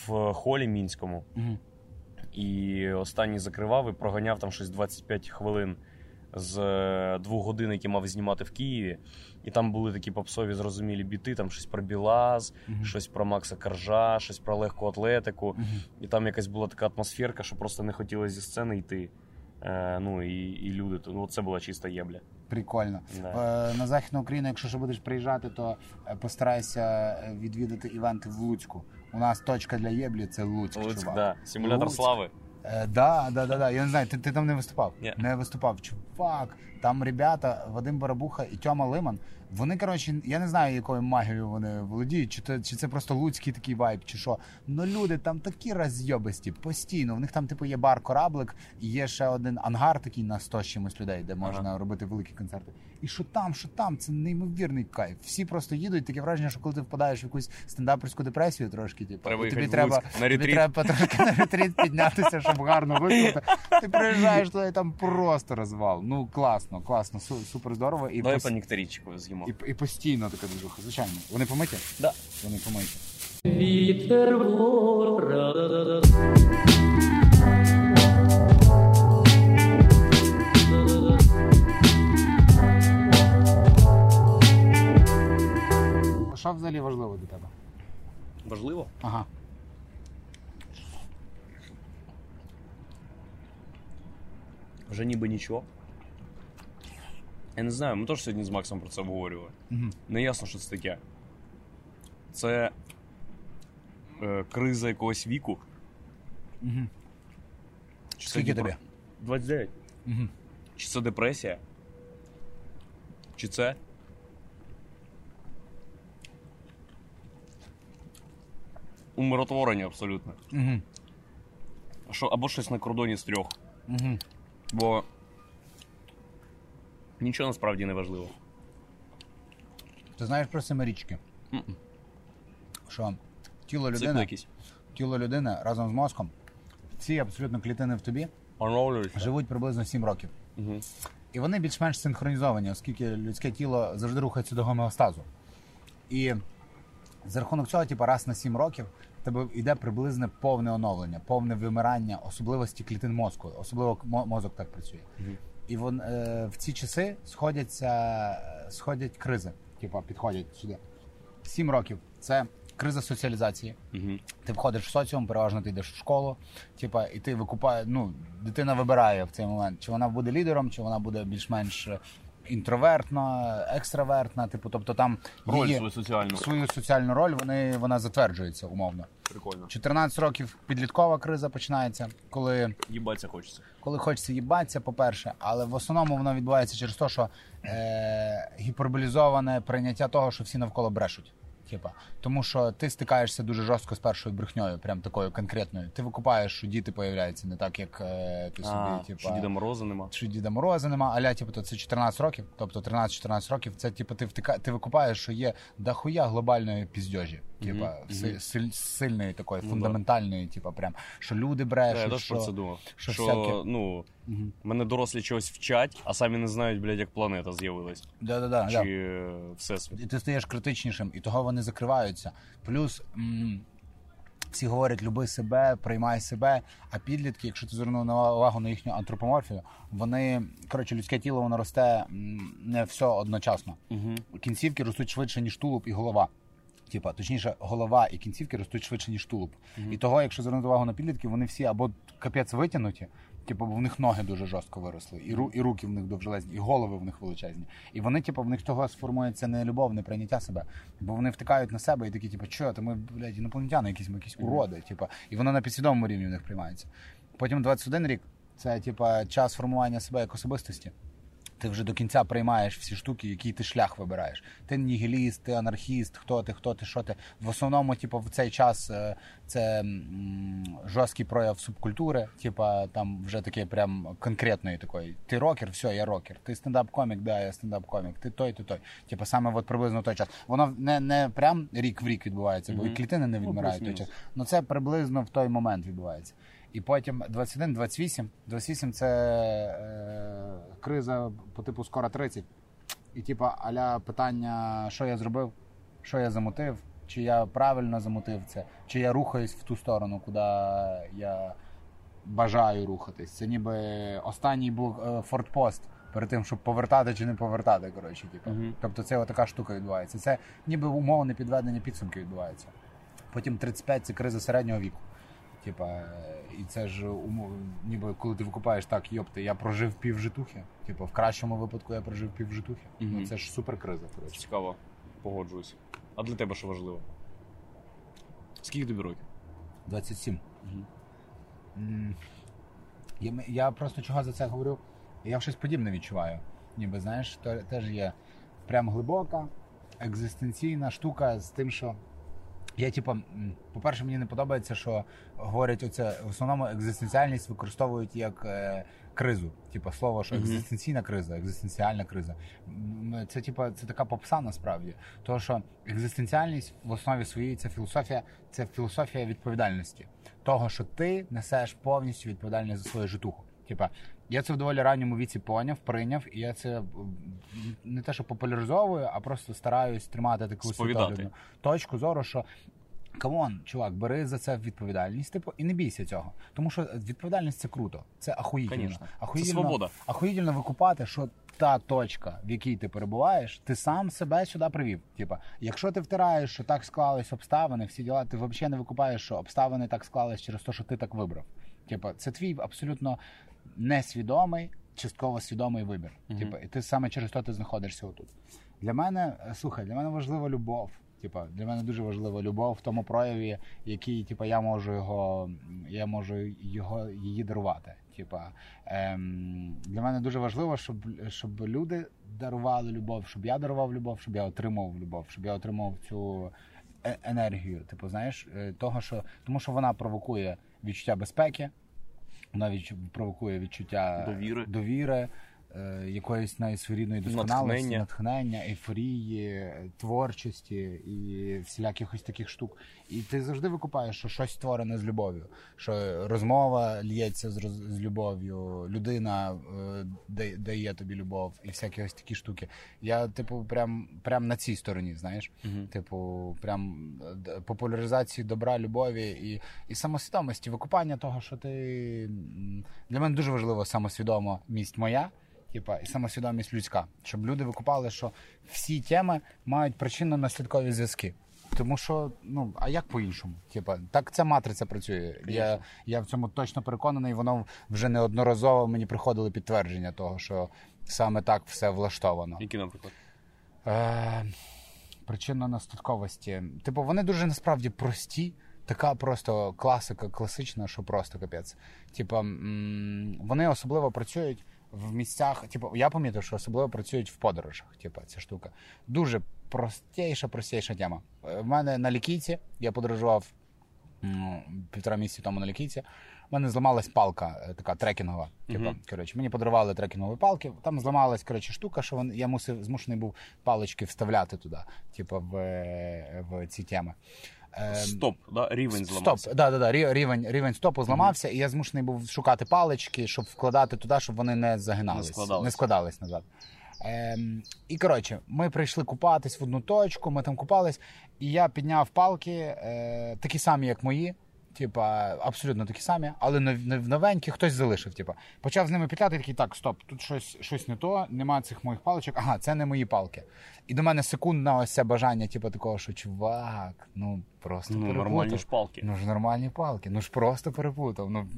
B: в холі мінському.
A: Мгм.
B: І останній закривав і проганяв там щось 25 хвилин з е, двох годин, які мав знімати в Києві. І там були такі попсові зрозумілі біти, там щось про Білаз,
A: Мгм.
B: щось про Макса Коржа, щось про легку атлетику.
A: Мгм.
B: І там якась була така атмосферка, що просто не хотілося зі сцени йти. Е, ну і, і люди, то- ну це була чиста єбля.
A: Прикольно.
B: Да.
A: Е, На Західну Україну, якщо ще будеш приїжджати, то е, постарайся е, відвідати івенти в Луцьку. У нас точка для єблі це Луцьк.
B: Луцьк,
A: чувак.
B: да. Симулятор
A: Луцьк.
B: слави.
A: Е, да, да, да, да. Я не знаю, ти, ти там не виступав?
B: Ні.
A: Не виступав. Чувак, там ребята, Вадим Барабуха і Тьома Лиман. Вони, коротше, я не знаю, якою магією вони володіють, чи, то, чи це просто луцький такий вайб, чи що. Ну люди там такі розйобисті, постійно. В них там, типу, є бар кораблик, і є ще один ангар такий на 100 чимось людей, де можна робити великі концерти. І що там, що там, це неймовірний кайф. Всі просто їдуть, таке враження, що коли ти впадаєш в якусь стендаперську депресію трошки, типу,
B: Треба
A: і тобі треба,
B: на
A: тобі треба трошки на ретріт піднятися, щоб гарно виступити. Ти приїжджаєш туди, там просто розвал. Ну класно, класно, су- супер здорово. І,
B: Давай
A: пос-
B: по нектарічку з'їмо.
A: І, і постійно така движуха, звичайно. Вони помиті?
B: Да.
A: Вони помиті.
C: Вітер вора.
A: Що взагалі важливо для тебе?
B: Важливо?
A: Ага.
B: Вже ніби нічого. Я не знаю, ми теж сьогодні з Максом про це обговорювали.
A: Угу.
B: Не ясно, що це таке. Це е, криза якогось віку.
A: Угу.
B: Чи
A: Скільки
B: депр-
A: тобі?
B: 29.
A: Угу.
B: Чи це депресія? Чи це? Умиротворення абсолютно.
A: Угу.
B: Що, або щось на кордоні з трьох.
A: Угу.
B: Бо нічого насправді не важливо.
A: Ти знаєш про семирічки?
B: Мгм.
A: Що тіло людини,
B: якісь.
A: тіло людини разом з мозком, ці абсолютно клітини в тобі
B: Оновлюються.
A: живуть приблизно 7 років.
B: Угу.
A: І вони більш-менш синхронізовані, оскільки людське тіло завжди рухається до гомеостазу. І за рахунок цього, типу, раз на 7 років в тебе йде приблизне повне оновлення, повне вимирання особливості клітин мозку, особливо мо- мозок так працює.
B: Мгм.
A: І вон, е, в ці часи сходяться, сходять кризи, типу, підходять сюди. Сім років це криза соціалізації.
B: Угу.
A: Ти входиш в соціум, переважно ти йдеш в школу, типа, і ти викупає, ну, дитина вибирає в цей момент, чи вона буде лідером, чи вона буде більш-менш інтровертна, екстравертна, типу, тобто там
B: Роль
A: її-
B: свою соціальну.
A: свою соціальну роль вони, вона затверджується умовно.
B: Прикольно.
A: 14 років підліткова криза починається, коли,
B: Їбаться хочеться.
A: коли хочеться їбатися, по-перше, але в основному воно відбувається через те, що е, гіперболізоване прийняття того, що всі навколо брешуть. Типа, тому що ти стикаєшся дуже жорстко з першою брехньою, прям такою конкретною. Ти викупаєш, що діти появляються не так, як е, ти собі,
B: А,
A: типа,
B: що Діда Мороза нема.
A: що Діда Мороза нема, аля, типу, то це 14 років, тобто 13-14 років, це типу, ти втика, ти викупаєш, що є дохуя глобальної піздьожі. Типа,
B: Мгм,
A: си- сильної такої,
B: Ну,
A: фундаментальної, типа, прям, що люди
B: Да,
A: брешуть,
B: я теж
A: що...
B: про це думав.
A: що
B: Що,
A: всяке-
B: ну,
A: Мгм.
B: мене дорослі чогось вчать, а самі не знають, блядь, як планета з'явилась.
A: Да-да-да,
B: Чи
A: да.
B: всесвіт.
A: І ти стаєш критичнішим, і того вони закриваються. Плюс м, всі говорять, люби себе, приймай себе. А підлітки, якщо ти звернув на увагу на їхню антропоморфію, вони коротше, людське тіло воно росте не все одночасно.
B: Угу.
A: Кінцівки ростуть швидше, ніж тулуб і голова. Типа, точніше, голова і кінцівки ростуть швидше, ніж тулуб. І того, якщо звернути увагу на підлітків, вони всі або капець витягнуті, типу, бо в них ноги дуже жорстко виросли, і, ру, і руки в них довжелезні, і голови в них величезні. І вони, типу, в них того сформується не любов, не прийняття себе. Бо вони втикають на себе і такі, типу, що, то ми, блядь, інопланетяни, якісь ми якісь уроди. Типу, і воно на підсвідомому рівні в них приймається. Потім 21 рік це типа час формування себе як особистості. Ти вже до кінця приймаєш всі штуки, який ти шлях вибираєш. Ти нігіліст, ти анархіст, хто ти, хто ти, що ти. В основному, типу, в цей час е, це жорсткий прояв субкультури, типа там вже таке прям конкретної такої. Ти рокер, все, я рокер. Ти стендап-комік, да, я стендап-комік. Ти той, ти той. Типа саме от приблизно той час. Воно не, не прям рік в рік відбувається, бо і клітини не відмирають в той час. Ну це приблизно в той момент відбувається. І потім 21, 28. 28 це е, криза по типу скоро 30. І типа аля питання, що я зробив, що я замутив, чи я правильно замутив це, чи я рухаюсь в ту сторону, куди я бажаю рухатись. Це ніби останній був е, фортпост перед тим, щоб повертати чи не повертати. Коротше, типу. Тобто це така штука відбувається. Це ніби умовне підведення підсумків відбувається. Потім 35 це криза середнього віку. Типа, і це ж умов, ніби коли ти викупаєш так, йопти, я прожив пів житухи. Типу, в кращому випадку я прожив пів житухи. Ну це ж супер криза. Коротше.
B: Цікаво, погоджуюся. А для тебе що важливо? Скільки тобі років?
A: 27. М, Я, я просто чого за це говорю? Я щось подібне відчуваю. Ніби, знаєш, то теж є прям глибока, екзистенційна штука з тим, що я, типу, по-перше, мені не подобається, що говорять оце в основному екзистенціальність використовують як е, кризу. Типу, слово, що екзистенційна криза, екзистенціальна криза. Це типу, це така попса насправді. Тому що екзистенціальність в основі своїй це філософія, це філософія відповідальності. Того, що ти несеш повністю відповідальність за свою житуху. Типа, я це в доволі ранньому віці поняв, прийняв, і я це не те, що популяризовую, а просто стараюсь тримати таку світоглядну точку зору, що come on, чувак, бери за це відповідальність, типу, і не бійся цього. Тому що відповідальність це круто, це.
B: Конечно. Це свобода.
A: Ахуїтельно викупати, що та точка, в якій ти перебуваєш, ти сам себе сюди привів. Типа, якщо ти втираєш, що так склались обставини, всі діла, ти взагалі не викупаєш, що обставини так склались через те, що ти так вибрав. Типа, це твій абсолютно несвідомий, частково свідомий вибір. Типа, і ти саме через то ти знаходишся отут. Для мене, е, слухай, для мене важлива любов. Типа, для мене дуже важлива любов в тому прояві, який, типа, я можу його, я можу його її дарувати. Типа, ем, для мене дуже важливо, щоб, щоб люди дарували любов, щоб я дарував любов, щоб я отримав любов, щоб я отримав цю е- енергію. Типу, знаєш, е, того, що тому, що вона провокує відчуття безпеки, відчу- провокує відчуття
B: Довіри.
A: довіри якоїсь навіть своєрідної досконалості,
B: Натхнення.
A: натхнення, ейфорії, творчості і всіляких ось таких штук. І ти завжди викупаєш, що щось створене з любов'ю, що розмова лється з, роз- з любов'ю, людина е, дає тобі любов і всякі ось такі штуки. Я, типу, прям, прям на цій стороні, знаєш. Типу, прям е, популяризації добра, любові і, і самосвідомості, викупання того, що ти. Для мене дуже важливо самосвідомість моя. Типа, і самосвідомість людська, щоб люди викупали, що всі теми мають причинно-наслідкові зв'язки. Тому що, ну, а як по-іншому? Типа, так ця матриця працює. Я, я в цьому точно переконаний, воно вже неодноразово мені приходили підтвердження того, що саме так все влаштовано.
B: Які, наприклад?
A: Е, причинно-наслідковості. Типу, вони дуже насправді прості. Така просто класика, класична, що просто капець. М, вони особливо працюють в місцях. Типу, я помітив, що особливо працюють в подорожах. Типу, ця штука. Дуже простіша, простіша тема. Е, В мене на лікійці я подорожував м, півтора місяці тому на лікійці. У мене зламалась палка, е, така трекінгова. Типу, коротше, мені подарували трекінгові палки. Там зламалась коротше, штука, що вон- я мусив змушений був палички вставляти туди, типу, в, е, в ці теми. Е,
B: Стоп, да? рівень зламався.
A: Стоп, да, да, да, рівень, рівень стопу зламався, і я змушений був шукати палички, щоб вкладати туди, щоб вони не загинались,
B: Не складались.
A: не складались назад. Ем, і коротше, ми прийшли купатись в одну точку, ми там купались, і я підняв палки, е, такі самі, як мої. Типа, абсолютно такі самі, але нов- нов- новенькі хтось залишив. Типа, почав з ними пітляти, такий, так, стоп, тут щось, щось не то, нема цих моїх паличок. Ага, це не мої палки. І до мене секундне ось це бажання, типу, такого, що чувак, ну просто
B: Ну,
A: перепутав.
B: нормальні ж палки.
A: Ну ж нормальні палки, ну ж просто перепутав. Ну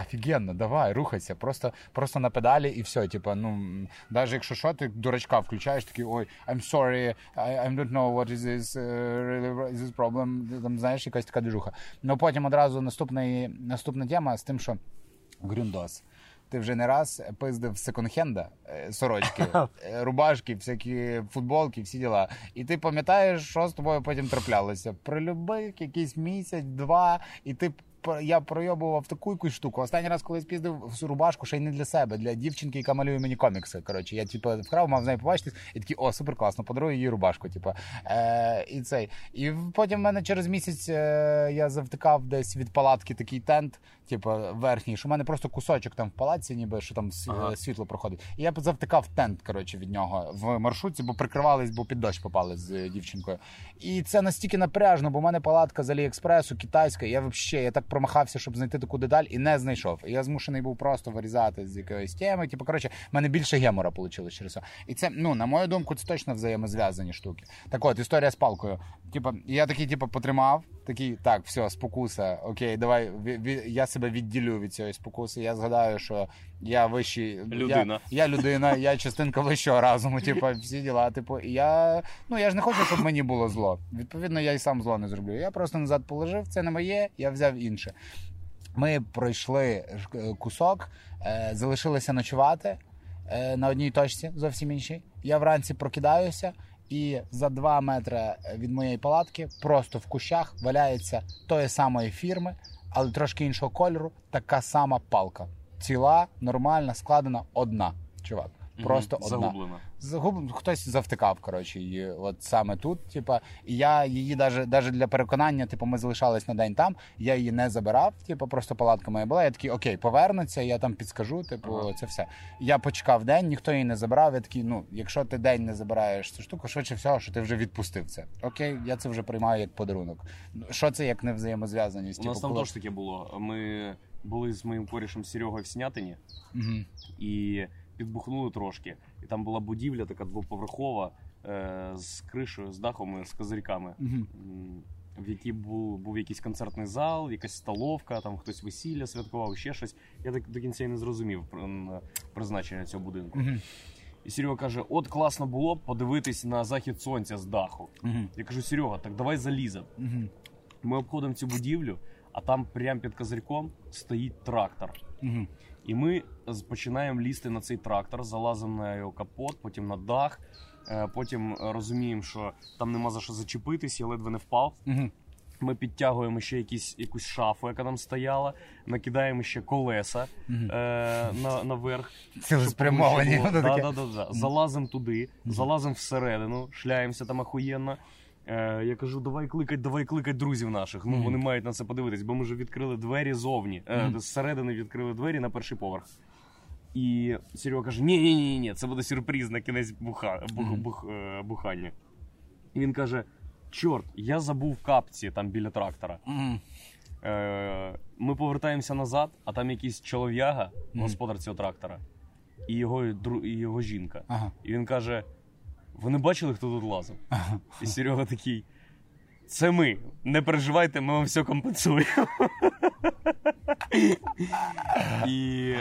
A: офігенно, давай, рухайся, просто, просто на педалі і все. Типа, ну навіть якщо що, ти дурачка включаєш, такий ой, I'm sorry, I, I don't know what is this, uh, really, is this problem. Там знаєш, якась така движуха. Ну потім одразу наступний, наступна тема з тим, що грюндос. Ти вже не раз пиздив секонд-хенда, е, сорочки, е, *laughs* рубашки, всякі футболки, всі діла. І ти пам'ятаєш, що з тобою потім траплялося. Прилюбив якийсь місяць, два, і ти я пройобував таку якусь штуку. Останній раз, коли спіздив всю рубашку, ще й не для себе, для дівчинки, яка малює мені комікси. Коротше, я типу, вкрав, мав з нею побачитись, і такий, о, супер класно, подарую їй рубашку. Типу. Е, і цей. І потім в мене через місяць е, я завтикав десь від палатки такий тент, типу, верхній, що в мене просто кусочок там в палаці, ніби що там
B: Ага.
A: світло проходить. І я завтикав тент, коротше, від нього в маршрутці, бо прикривались, бо під дощ попали з е, дівчинкою. І це настільки напряжно, бо в мене палатка з Аліекспресу, китайська. Я взагалі я так промахався, щоб знайти таку деталь, і не знайшов. І я змушений був просто вирізати з якоїсь теми. Типу, коротше, в мене більше гемора вийшло через це. І це, ну, на мою думку, це точно взаємозв'язані штуки. Так от, історія з палкою. Типа, я такий, типу, потримав, такий, так, все, спокуса, окей, давай, я себе відділю від цієї спокуси. Я згадаю, що я вищий.
B: Людина.
A: Я, я людина, я частинка вищого разуму, типу, всі діла. Типу, і я, ну, я ж не хочу, щоб мені було зло. Відповідно, я і сам зло не зроблю. Я просто назад положив, це не моє, я взяв інше. Ми пройшли е, кусок, е, залишилися ночувати е, на одній точці, зовсім іншій. Я вранці прокидаюся, і за два метри від моєї палатки, просто в кущах, валяється тої самої фірми, але трошки іншого кольору, така сама палка. Ціла, нормальна, складена, одна. Чувак. Просто
B: Мгм,
A: одна.
B: Загублена.
A: Загуб... Хтось завтикав, коротше, її от саме тут. Типа, і я її даже, даже для переконання, типу, ми залишались на день там, я її не забирав, типу, просто палатка моя була. Я такий, окей, повернуться, я там підскажу, типу,
B: Ага.
A: це все. Я почекав день, ніхто її не забирав. Я такий, ну, якщо ти день не забираєш цю штуку, швидше всього, що ти вже відпустив це. Окей, я це вже приймаю як подарунок. Ну, Що це як не взаємозв'язаність?
B: У нас
A: Типу,
B: там
A: коли-
B: теж таке було. Ми були з моїм корішем Серегою в Снятині
A: Мгм.
B: і підбухнули трошки. І там була будівля така двоповерхова е, з кришею, з дахом і з козирьками. М, В якій був, був якийсь концертний зал, якась столовка, там хтось весілля святкував, ще щось. Я так до кінця і не зрозумів призначення цього будинку.
A: Мгм.
B: І Серега каже: от класно було б подивитись на захід сонця з даху.
A: Мгм.
B: Я кажу, Серега, так давай заліземо.
A: Мгм.
B: Ми обходимо цю будівлю, а там прямо під козирьком стоїть трактор.
A: Мгм.
B: І ми починаємо лізти на цей трактор, залазимо на його капот, потім на дах. е, Потім е, розуміємо, що там нема за що зачепитись, я ледве не впав.
A: Мгм.
B: Ми підтягуємо ще якісь, якусь шафу, яка там стояла, накидаємо ще колеса е, на, наверх.
A: Цілеспрямовані.
B: Да, да, да, да. Залазимо туди, залазимо всередину, шляємося там охуєнно. Е, я кажу, давай кликать, давай кликать друзів наших. Ну вони мають на це подивитись, бо ми вже відкрили двері зовні. Е, Зсередини відкрили двері на перший поверх. І Серега каже: ні, ні, ні, ні, це буде сюрприз на кінець буха, бух, бух, е, бухання. І він каже: Чорт, я забув капці там біля трактора. Е, ми повертаємося назад, а там якийсь чолов'яга, господар цього трактора, і його, і його жінка.
A: Ага.
B: І він каже: Ви не бачили, хто тут лазив? І Серега такий. Це ми. Не переживайте, ми вам все компенсуємо. І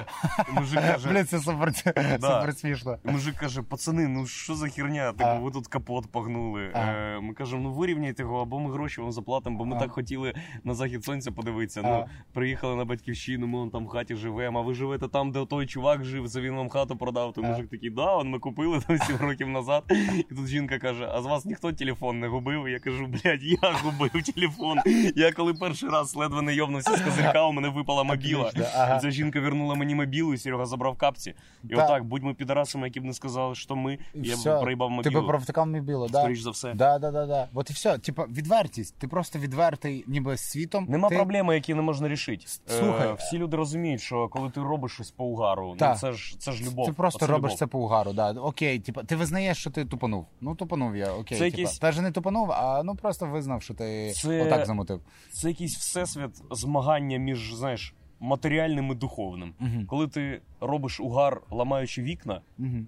B: мужик каже,
A: Блін, це супер, супер смішно.
B: мужик каже: пацани, ну що за херня? Типу, ви тут капот погнули. Е, ми кажемо, ну вирівняйте його, або ми гроші вам заплатимо, бо ми так хотіли на захід сонця подивитися. Ну, приїхали на батьківщину, ми вон там в хаті живемо. А ви живете там, де той чувак жив, це він вам хату продав. То мужик такий, да, он ми купили там 7 років назад. І тут жінка каже: А з вас ніхто телефон не губив? Я кажу, блядь, я губив телефон. Я коли перший раз ледве не йовнувся з козирка, у мене випала мобіла.
A: Ага.
B: Ця жінка вернула мені мобілу, і Серега забрав капці. І
A: Та-
B: отак, будьмо підарасами, які б не сказали, що ми, я б проїбав мобілу.
A: Тебе провтикав мобілу, да?
B: Скоріш за все.
A: Да, да, да, да. От і все. Типа, відвертість. Ти просто відвертий, ніби з світом.
B: Нема
A: ти...
B: проблеми, які не можна рішити.
A: Слухай.
B: Е, всі люди розуміють, що коли ти робиш щось по угару, ну це ж це ж любов.
A: Ти просто робиш
B: любов.
A: це по угару, да. Окей, типа, ти визнаєш, що ти тупанув. Ну, тупанув я, окей.
B: Це
A: типа.
B: якийсь-
A: Навіть не тупанув, а ну просто визнав. Визнав, що ти
B: Це-
A: отак замотив.
B: Це якийсь всесвіт змагання між, знаєш, матеріальним і духовним.
A: Угу.
B: Коли ти робиш угар, ламаючи вікна,
A: Угу.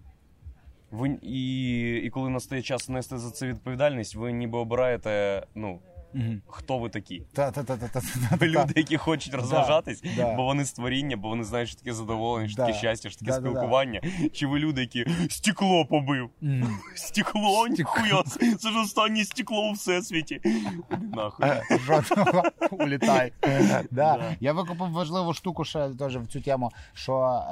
B: ви і, і коли настає час нести за це відповідальність, ви ніби обираєте, ну. Хто ви такі.
A: Та, та, та, та, та, та,
B: Ви люди, які хочуть розважатись, бо вони створіння, бо вони знають, що таке задоволення, що таке щастя, що таке
A: Да, да, да.
B: спілкування. Чи ви люди, які стекло побив? *laughs* Стекло, ніхуя, це ж останнє стекло у всесвіті. Нахуй.
A: Жодного *laughs* улітай. Я викупив важливу штуку ще теж в цю тему, що.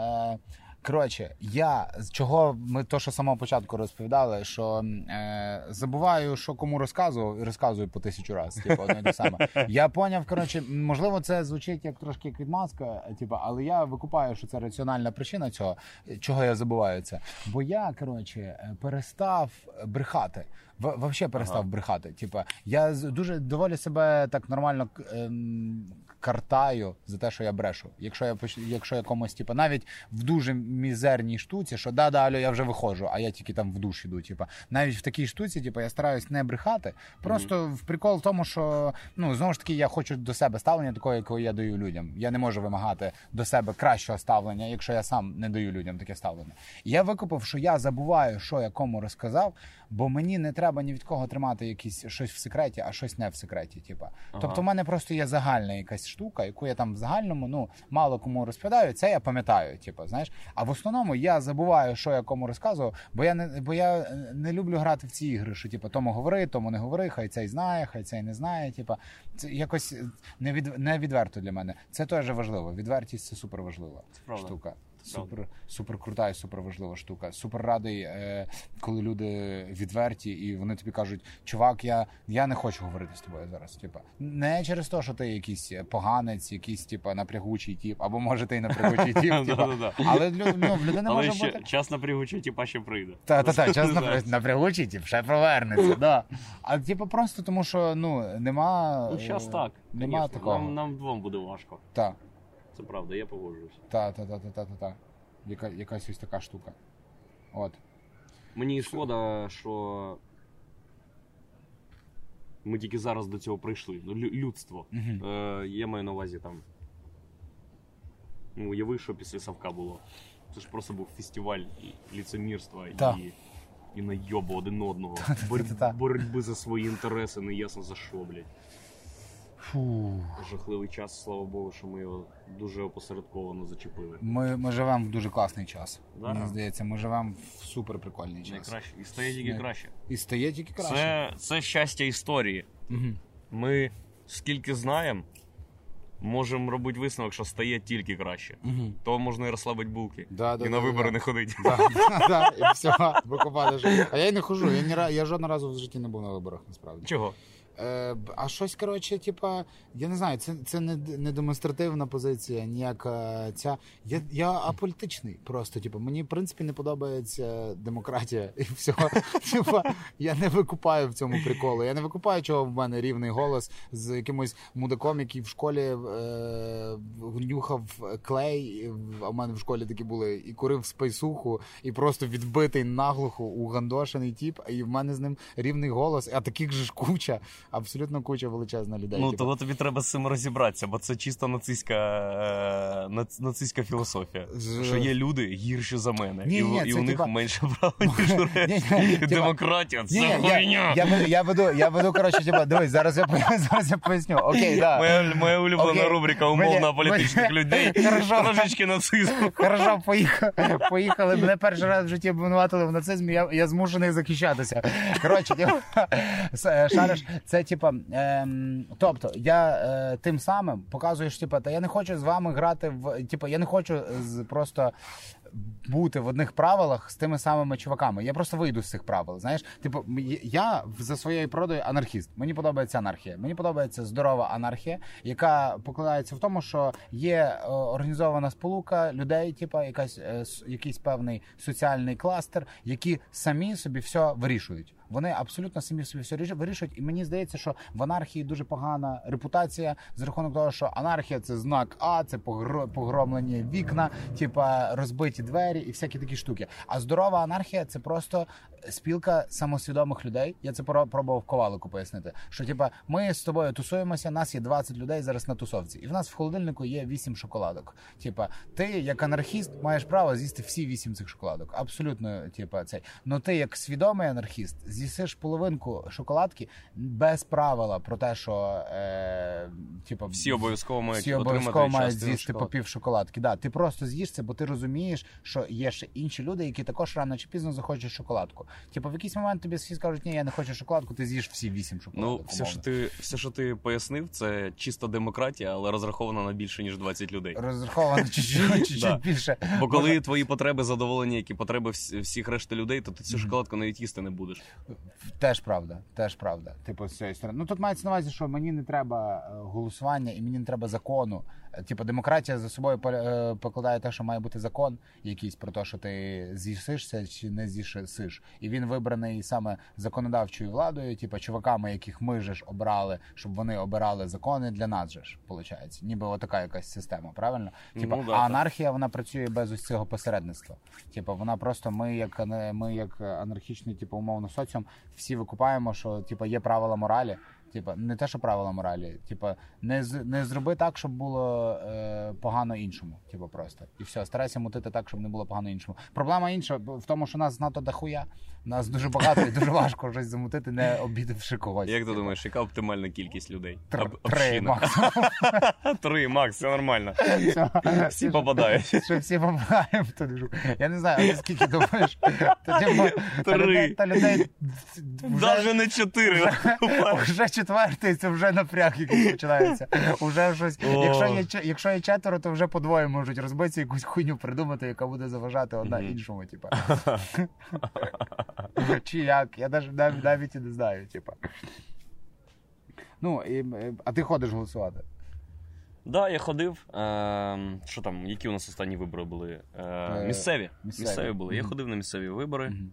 A: Е, Коротше, я з чого ми то, що з самого початку розповідали, що е, забуваю, що кому розказував, і розказую по тисячу разів. Типу, одне те саме. Я поняв, коротше, можливо, це звучить як трошки як відмазка, типу, але я викупаю, що це раціональна причина цього, чого я забуваю це. Бо я, коротше, е, перестав брехати. В- Вообще перестав
B: Ага.
A: брехати. Типа, я дуже доволі себе так нормально ем, картаю за те, що я брешу. Якщо я якщо я комусь, типа, навіть в дуже мізерній штуці, що да, да, алло, я вже виходжу, а я тільки там в душ іду. Типа, навіть в такій штуці, типа, я стараюсь не брехати. Просто в прикол в тому, що ну знову ж таки я хочу до себе ставлення такого, якого я даю людям. Я не можу вимагати до себе кращого ставлення, якщо я сам не даю людям таке ставлення. І я викупив, що я забуваю, що я кому розказав, бо мені не треба ні від кого тримати якісь щось в секреті, а щось не в секреті. Типа.
B: Ага.
A: Тобто, в мене просто є загальна якась штука, яку я там в загальному ну мало кому розповідаю. Це я пам'ятаю. Типа, знаєш, а в основному я забуваю, що я кому розказував, бо я не бо я е, не люблю грати в ці ігри, що типу, тому говори, тому не говори, хай цей знає, хай цей не знає. Типа, це якось не від не відверто для мене. Це теж важливо. Відвертість це супер важлива штука. Супер, супер крута і супер важлива штука. Супер радий, е, коли люди відверті і вони тобі кажуть, чувак, я, я не хочу говорити з тобою зараз. Типа, не через те, що ти якийсь поганець, якийсь типа напрягучий тип, або може ти й напрягучий *laughs* тип. Але ну, в людини може бути.
B: час напрягучий, типа ще прийде.
A: Та, та, та, час *laughs* напрягучий, тип, ще повернеться, да. А типу просто тому, що ну нема.
B: Ну, час
A: е,
B: так.
A: Нема такого.
B: Нам, нам двом буде важко.
A: Та,
B: Це правда, я погоджуюсь.
A: та, та, та, та, та, та, та. Яка, якась ось така штука. От.
B: Мені шкода, що ми тільки зараз до цього прийшли. Ну, лю- людство.
A: Мгм.
B: Е, я маю на увазі там. Ну, уяви, що після Савка було. Це ж просто був фестиваль і- ліцемірства
A: Так.
B: і, і найобу один одного.
A: Та-та-та.
B: Бор- боротьби за свої інтереси, не ясно за що, блядь.
A: Фу.
B: Жахливий час, слава Богу, що ми його дуже опосередковано зачепили.
A: Ми, ми живемо в дуже класний час.
B: Да.
A: Мені здається, ми живемо в супер прикольний час.
B: Найкраще. І стає тільки краще.
A: І стає тільки краще.
B: Це, це щастя історії.
A: Мгм.
B: Ми скільки знаємо, можемо робити висновок, що стає тільки краще.
A: Мгм.
B: То можна і розслабити булки.
A: Да, да,
B: і на
A: да,
B: вибори
A: да.
B: не ходити. *laughs*
A: Да, да, і все, викупати. А я й не хожу, я ні я жодного разу в житті не був на виборах, насправді.
B: Чого?
A: Е, а щось, коротше, типа, я не знаю, це, це не, не демонстративна позиція, ніяка ця. Я, я аполітичний просто. Типу, мені, в принципі, не подобається демократія і всього. *laughs* Типа, я не викупаю в цьому приколу. Я не викупаю, чого в мене рівний голос з якимось мудаком, який в школі е, нюхав клей, а в мене в школі такі були, і курив спайсуху, і просто відбитий наглухо угандошений тіп, і в мене з ним рівний голос, а таких же ж куча, абсолютно куча величезна людей.
B: Ну,
A: типу.
B: того тобі треба з цим розібратися, бо це чисто нацистська, е, нац- нацистська філософія.
A: З-
B: Що є люди гірші за мене,
A: Ні,
B: і,
A: ні,
B: і
A: це
B: у них
A: типа-
B: менше *laughs* права, ніж у решти. Демократія це
A: я,
B: хуйня.
A: я, веду- я веду, я веду, коротше, типа, дивись, зараз я, поясню- зараз я поясню. Окей, *laughs* да.
B: Моя, моя улюблена рубрика умовно політичних людей. *laughs*
A: Хорошо.
B: Трошечки нацизму.
A: Хорошо, поїхали. поїхали. Мене перший раз в житті обвинуватили в нацизмі, я, я змушений захищатися. Коротше, типу, шариш, це типа. Ем, тобто, я е, тим самим показую, що типа, та я не хочу з вами грати в. Типа, я не хочу з, просто. Бути в одних правилах з тими самими чуваками. Я просто вийду з цих правил. Знаєш, типу, я за своєю природою анархіст. Мені подобається анархія. Мені подобається здорова анархія, яка покладається в тому, що є е, організована сполука людей, типу, якась е, якийсь певний соціальний кластер, які самі собі все вирішують. Вони абсолютно самі собі все вирішують. І мені здається, що в анархії дуже погана репутація з рахунок того, що анархія це знак А, це погро- погромлені вікна, типа розбиті двері і всякі такі штуки. А здорова анархія це просто спілка самосвідомих людей. Я це пробував ковалику пояснити. Що типа ми з тобою тусуємося, нас є 20 людей зараз на тусовці, і в нас в холодильнику є 8 шоколадок. Типа, ти як анархіст маєш право з'їсти всі 8 цих шоколадок. Абсолютно, типа, цей. Ну ти як свідомий анархіст з'їсиш половинку шоколадки без правила про те, що е, типа
B: Всі обов'язково мають
A: всі обов'язково мають з'їсти по пів шоколадки. Да, ти просто з'їш це, бо ти розумієш, що є ще інші люди, які також рано чи пізно захочуть шоколадку. Типу, в якийсь момент тобі всі скажуть, ні, я не хочу шоколадку, ти з'їш всі вісім
B: Ну,
A: шоколадок.
B: все, що ти, все, що ти пояснив, це чиста демократія, але розрахована на більше, ніж 20 людей.
A: розраховано чуть-чуть, *laughs* більше.
B: Бо коли твої потреби задоволені, як і потреби вс- всіх решти людей, то ти цю шоколадку навіть їсти не будеш.
A: Теж правда, теж правда. Типу, з цієї сторони. Ну тут мається на увазі, що мені не треба е, голосування і мені не треба закону. Типу, демократія за собою е, покладає те, що має бути закон якийсь про те, що ти з'їсишся чи не з'їсиш. І він вибраний саме законодавчою владою, типу, чуваками, яких ми же ж обрали, щоб вони обирали закони для нас же ж, виходить. Ніби отака якась система, правильно? Типу,
B: Ну, да,
A: а анархія вона працює без ось цього посередництва. Типу, вона просто ми, як ми, як анархічний, типу, умовно соціум, всі викупаємо, що типу, є правила моралі. Типа, не те, що правила моралі, типа, не з не зроби так, щоб було е, погано іншому. Типа просто і все, старайся мутити так, щоб не було погано іншому. Проблема інша в тому, що нас знато дохуя. Нас дуже багато і дуже важко щось замутити, не обідавши когось.
B: Як ти думаєш, яка оптимальна кількість людей?
A: тр- Три максимум. *laughs*
B: Три, Макс, все нормально. Всі попадають.
A: Що всі попадаємо. Я не знаю, а скільки думаєш?
B: Три.
A: та людей
B: Навіть не чотири.
A: вже четвертий, це вже напряг якийсь починається. Уже щось. Якщо є, четверо, то вже по двоє можуть розбитися якусь хуйню придумати, яка буде заважати одна іншому, типа. *laughs* Чи як? Я навіть, навіть, навіть і не знаю, типа. Ну, і, е, а ти ходиш голосувати?
B: Да, я ходив. Ем, Що там, які у нас останні вибори були? Е,
A: Е,
B: Місцеві.
A: місцеві.
B: Місцеві були. Я ходив на місцеві вибори,
A: Мгм.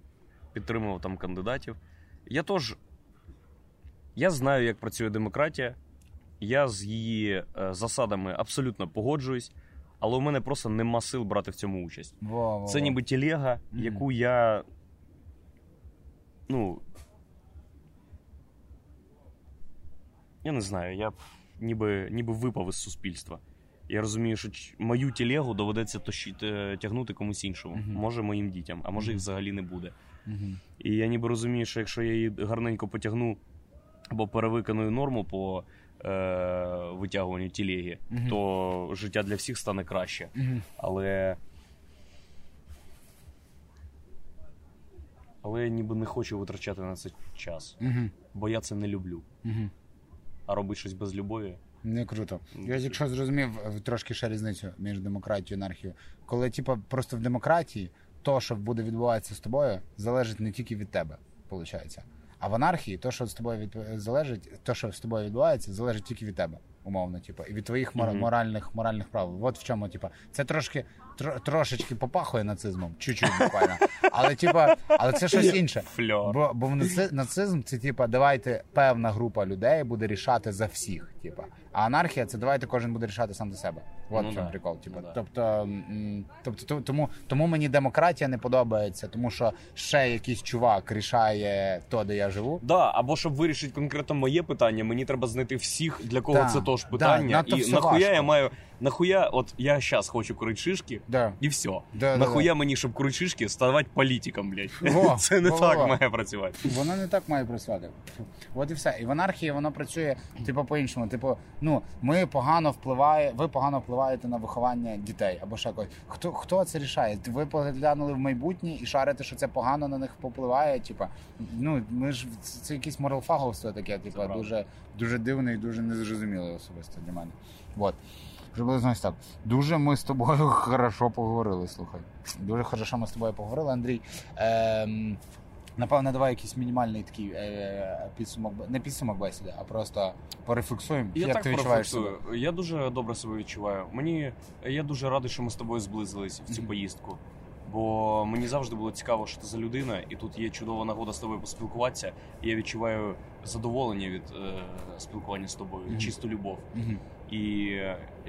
B: підтримував там кандидатів. Я теж. Я знаю, як працює демократія. Я з її е, засадами абсолютно погоджуюсь, але у мене просто нема сил брати в цьому участь.
A: Во, во,
B: Це
A: во.
B: ніби телега,
A: Мгм.
B: яку я. Ну. Я не знаю, я б ніби, ніби випав із суспільства. Я розумію, що мою телегу доведеться тягнути комусь іншому.
A: Мгм.
B: Може, моїм дітям, а може, їх
A: Мгм.
B: взагалі не буде.
A: Мгм.
B: І я ніби розумію, що якщо я її гарненько потягну або перевиконую норму по е- витягуванню телеги,
A: Мгм.
B: то життя для всіх стане краще. Але. Але я ніби не хочу витрачати на це час,
A: Мгм.
B: бо я це не люблю.
A: Мгм.
B: А робити щось без любові.
A: Не круто. Я якщо зрозумів е, трошки ще різницю між демократією і анархією. Коли, типу, просто в демократії то, що буде відбуватися з тобою, залежить не тільки від тебе, виходить. А в анархії, то, що з тобою від... залежить, то, що з тобою відбувається, залежить тільки від тебе, умовно, типу, і від твоїх мор-
B: Мгм.
A: моральних моральних прав. От в чому, типу, це трошки тро... трошечки попахує нацизмом, чуть-чуть буквально. Але, типу, але це щось інше.
B: Фльор.
A: Бо, бо в наци- нацизм це типа давайте певна група людей буде рішати за всіх. Типа, а анархія це давайте кожен буде рішати сам за себе. От
B: Ну
A: в чому
B: да,
A: прикол. Типа,
B: ну да.
A: тобто, м, тобто, тому, тому мені демократія не подобається, тому що ще якийсь чувак рішає то, де я живу.
B: Да, або щоб вирішити конкретно моє питання, мені треба знайти всіх, для кого
A: Да,
B: це
A: да,
B: питання.
A: да,
B: і нахуя
A: важко.
B: я маю. Нахуя, от я зараз хочу курити шишки,
A: Да.
B: і все.
A: Да,
B: нахуя
A: да,
B: мені, щоб курити шишки, ставати політиком, блядь. *laughs*
A: Во, *laughs*
B: це не
A: во,
B: так
A: во.
B: має працювати.
A: Воно не так має працювати. От і все. І в анархії воно працює, типу, по-іншому. Типу, ну, ми погано впливає, ви погано впливаєте на виховання дітей або ще когось. Хто, хто це рішає? Ви поглянули в майбутнє і шарите, що це погано на них попливає. Типу, ну, ми ж це, це якесь моралфаговство таке, типу, дуже, дуже дивне і дуже незрозуміле особисто для мене. От. Приблизно ось так. Дуже ми з тобою *laughs* хорошо поговорили, слухай. Дуже хорошо ми з тобою поговорили, Андрій. Ем, Напевно, давай якийсь мінімальний такий е, підсумок, не підсумок бесіди, а просто порефлексуємо.
B: Я
A: як
B: так
A: ти відчуваєш себе?
B: Я дуже добре себе відчуваю. Мені я дуже радий, що ми з тобою зблизились в цю
A: Мгм.
B: поїздку. Бо мені завжди було цікаво, що ти за людина, і тут є чудова нагода з тобою поспілкуватися. І я відчуваю задоволення від е, спілкування з тобою,
A: Мгм.
B: чисту любов.
A: Мгм.
B: І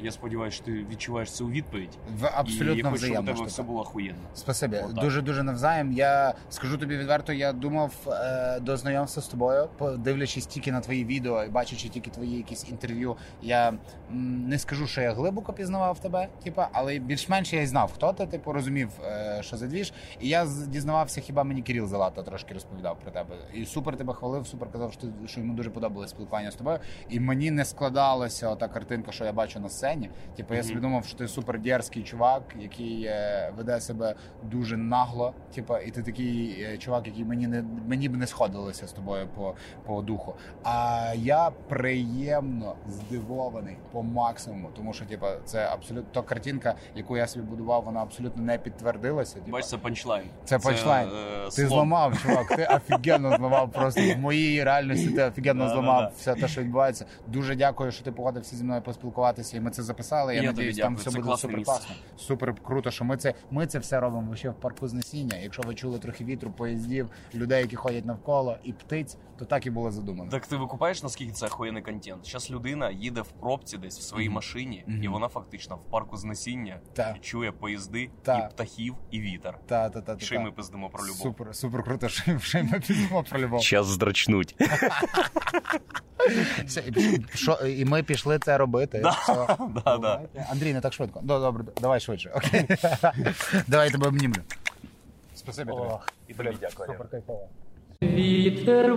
B: я сподіваюся, що ти відчуваєш це у відповідь.
A: В
B: і я
A: абсолютно
B: хочу, щоб у тебе
A: штука.
B: все було охуєнно.
A: Спасибі,
B: Отак.
A: дуже дуже навзаєм. Я скажу тобі відверто, я думав е, до знайомства з тобою, дивлячись тільки на твої відео і бачачи тільки твої якісь інтерв'ю. Я м, не скажу, що я глибоко пізнавав тебе, типа, але більш-менш я й знав, хто ти, типу, розумів, е, що за двіж. І я дізнавався, хіба мені Кирил Залата трошки розповідав про тебе. І супер тебе хвалив, супер казав, що, ти- що йому дуже подобалось спілкування з тобою. І мені не складалася та картинка, що я бачу на сцені. Типу, я собі думав, що ти супер дерзкий чувак, який е, веде себе дуже нагло. Типу, і ти такий е, чувак, який мені не мені б не сходилося з тобою по, по духу. А я приємно здивований по максимуму, тому що типу, це абсолютно та картинка, яку я собі будував, вона абсолютно не підтвердилася. Типу.
B: Бачиш, це панчлайн.
A: Це панчлайн.
B: е,
A: Ти
B: слон.
A: зламав, чувак. Ти офігенно зламав просто в моїй реальності. Ти офігенно зламав все те, що відбувається. Дуже дякую, що ти погодився зі мною поспілкуватися, і ми це записали. Я,
B: Я тобі
A: надіюсь, там все
B: Це
A: буде супер класно. Супер круто, що ми це ми це все робимо ще в парку знесіння. Якщо ви чули трохи вітру, поїздів, людей, які ходять навколо, і птиць, то так і було задумано.
B: Так ти викупаєш, наскільки це охуєнний контент? Зараз людина їде в пробці десь в своїй машині,
A: Мгм.
B: і вона фактично в парку знесіння
A: Так.
B: і чує поїзди,
A: Так.
B: і птахів, і вітер.
A: Та, та, та, та,
B: Ще й
A: та.
B: ми пиздимо про любов.
A: Супер, супер круто, що ми підемо про любов.
B: Час здрачнуть.
A: І ми пішли це робити. Андрій, не так швидко. Ну, добре, давай швидше. Окей. *laughs* Давай тебе обнімлю. Спасибі тобі.
B: І тобі дякую.
A: Супер кайфово.
C: Вітер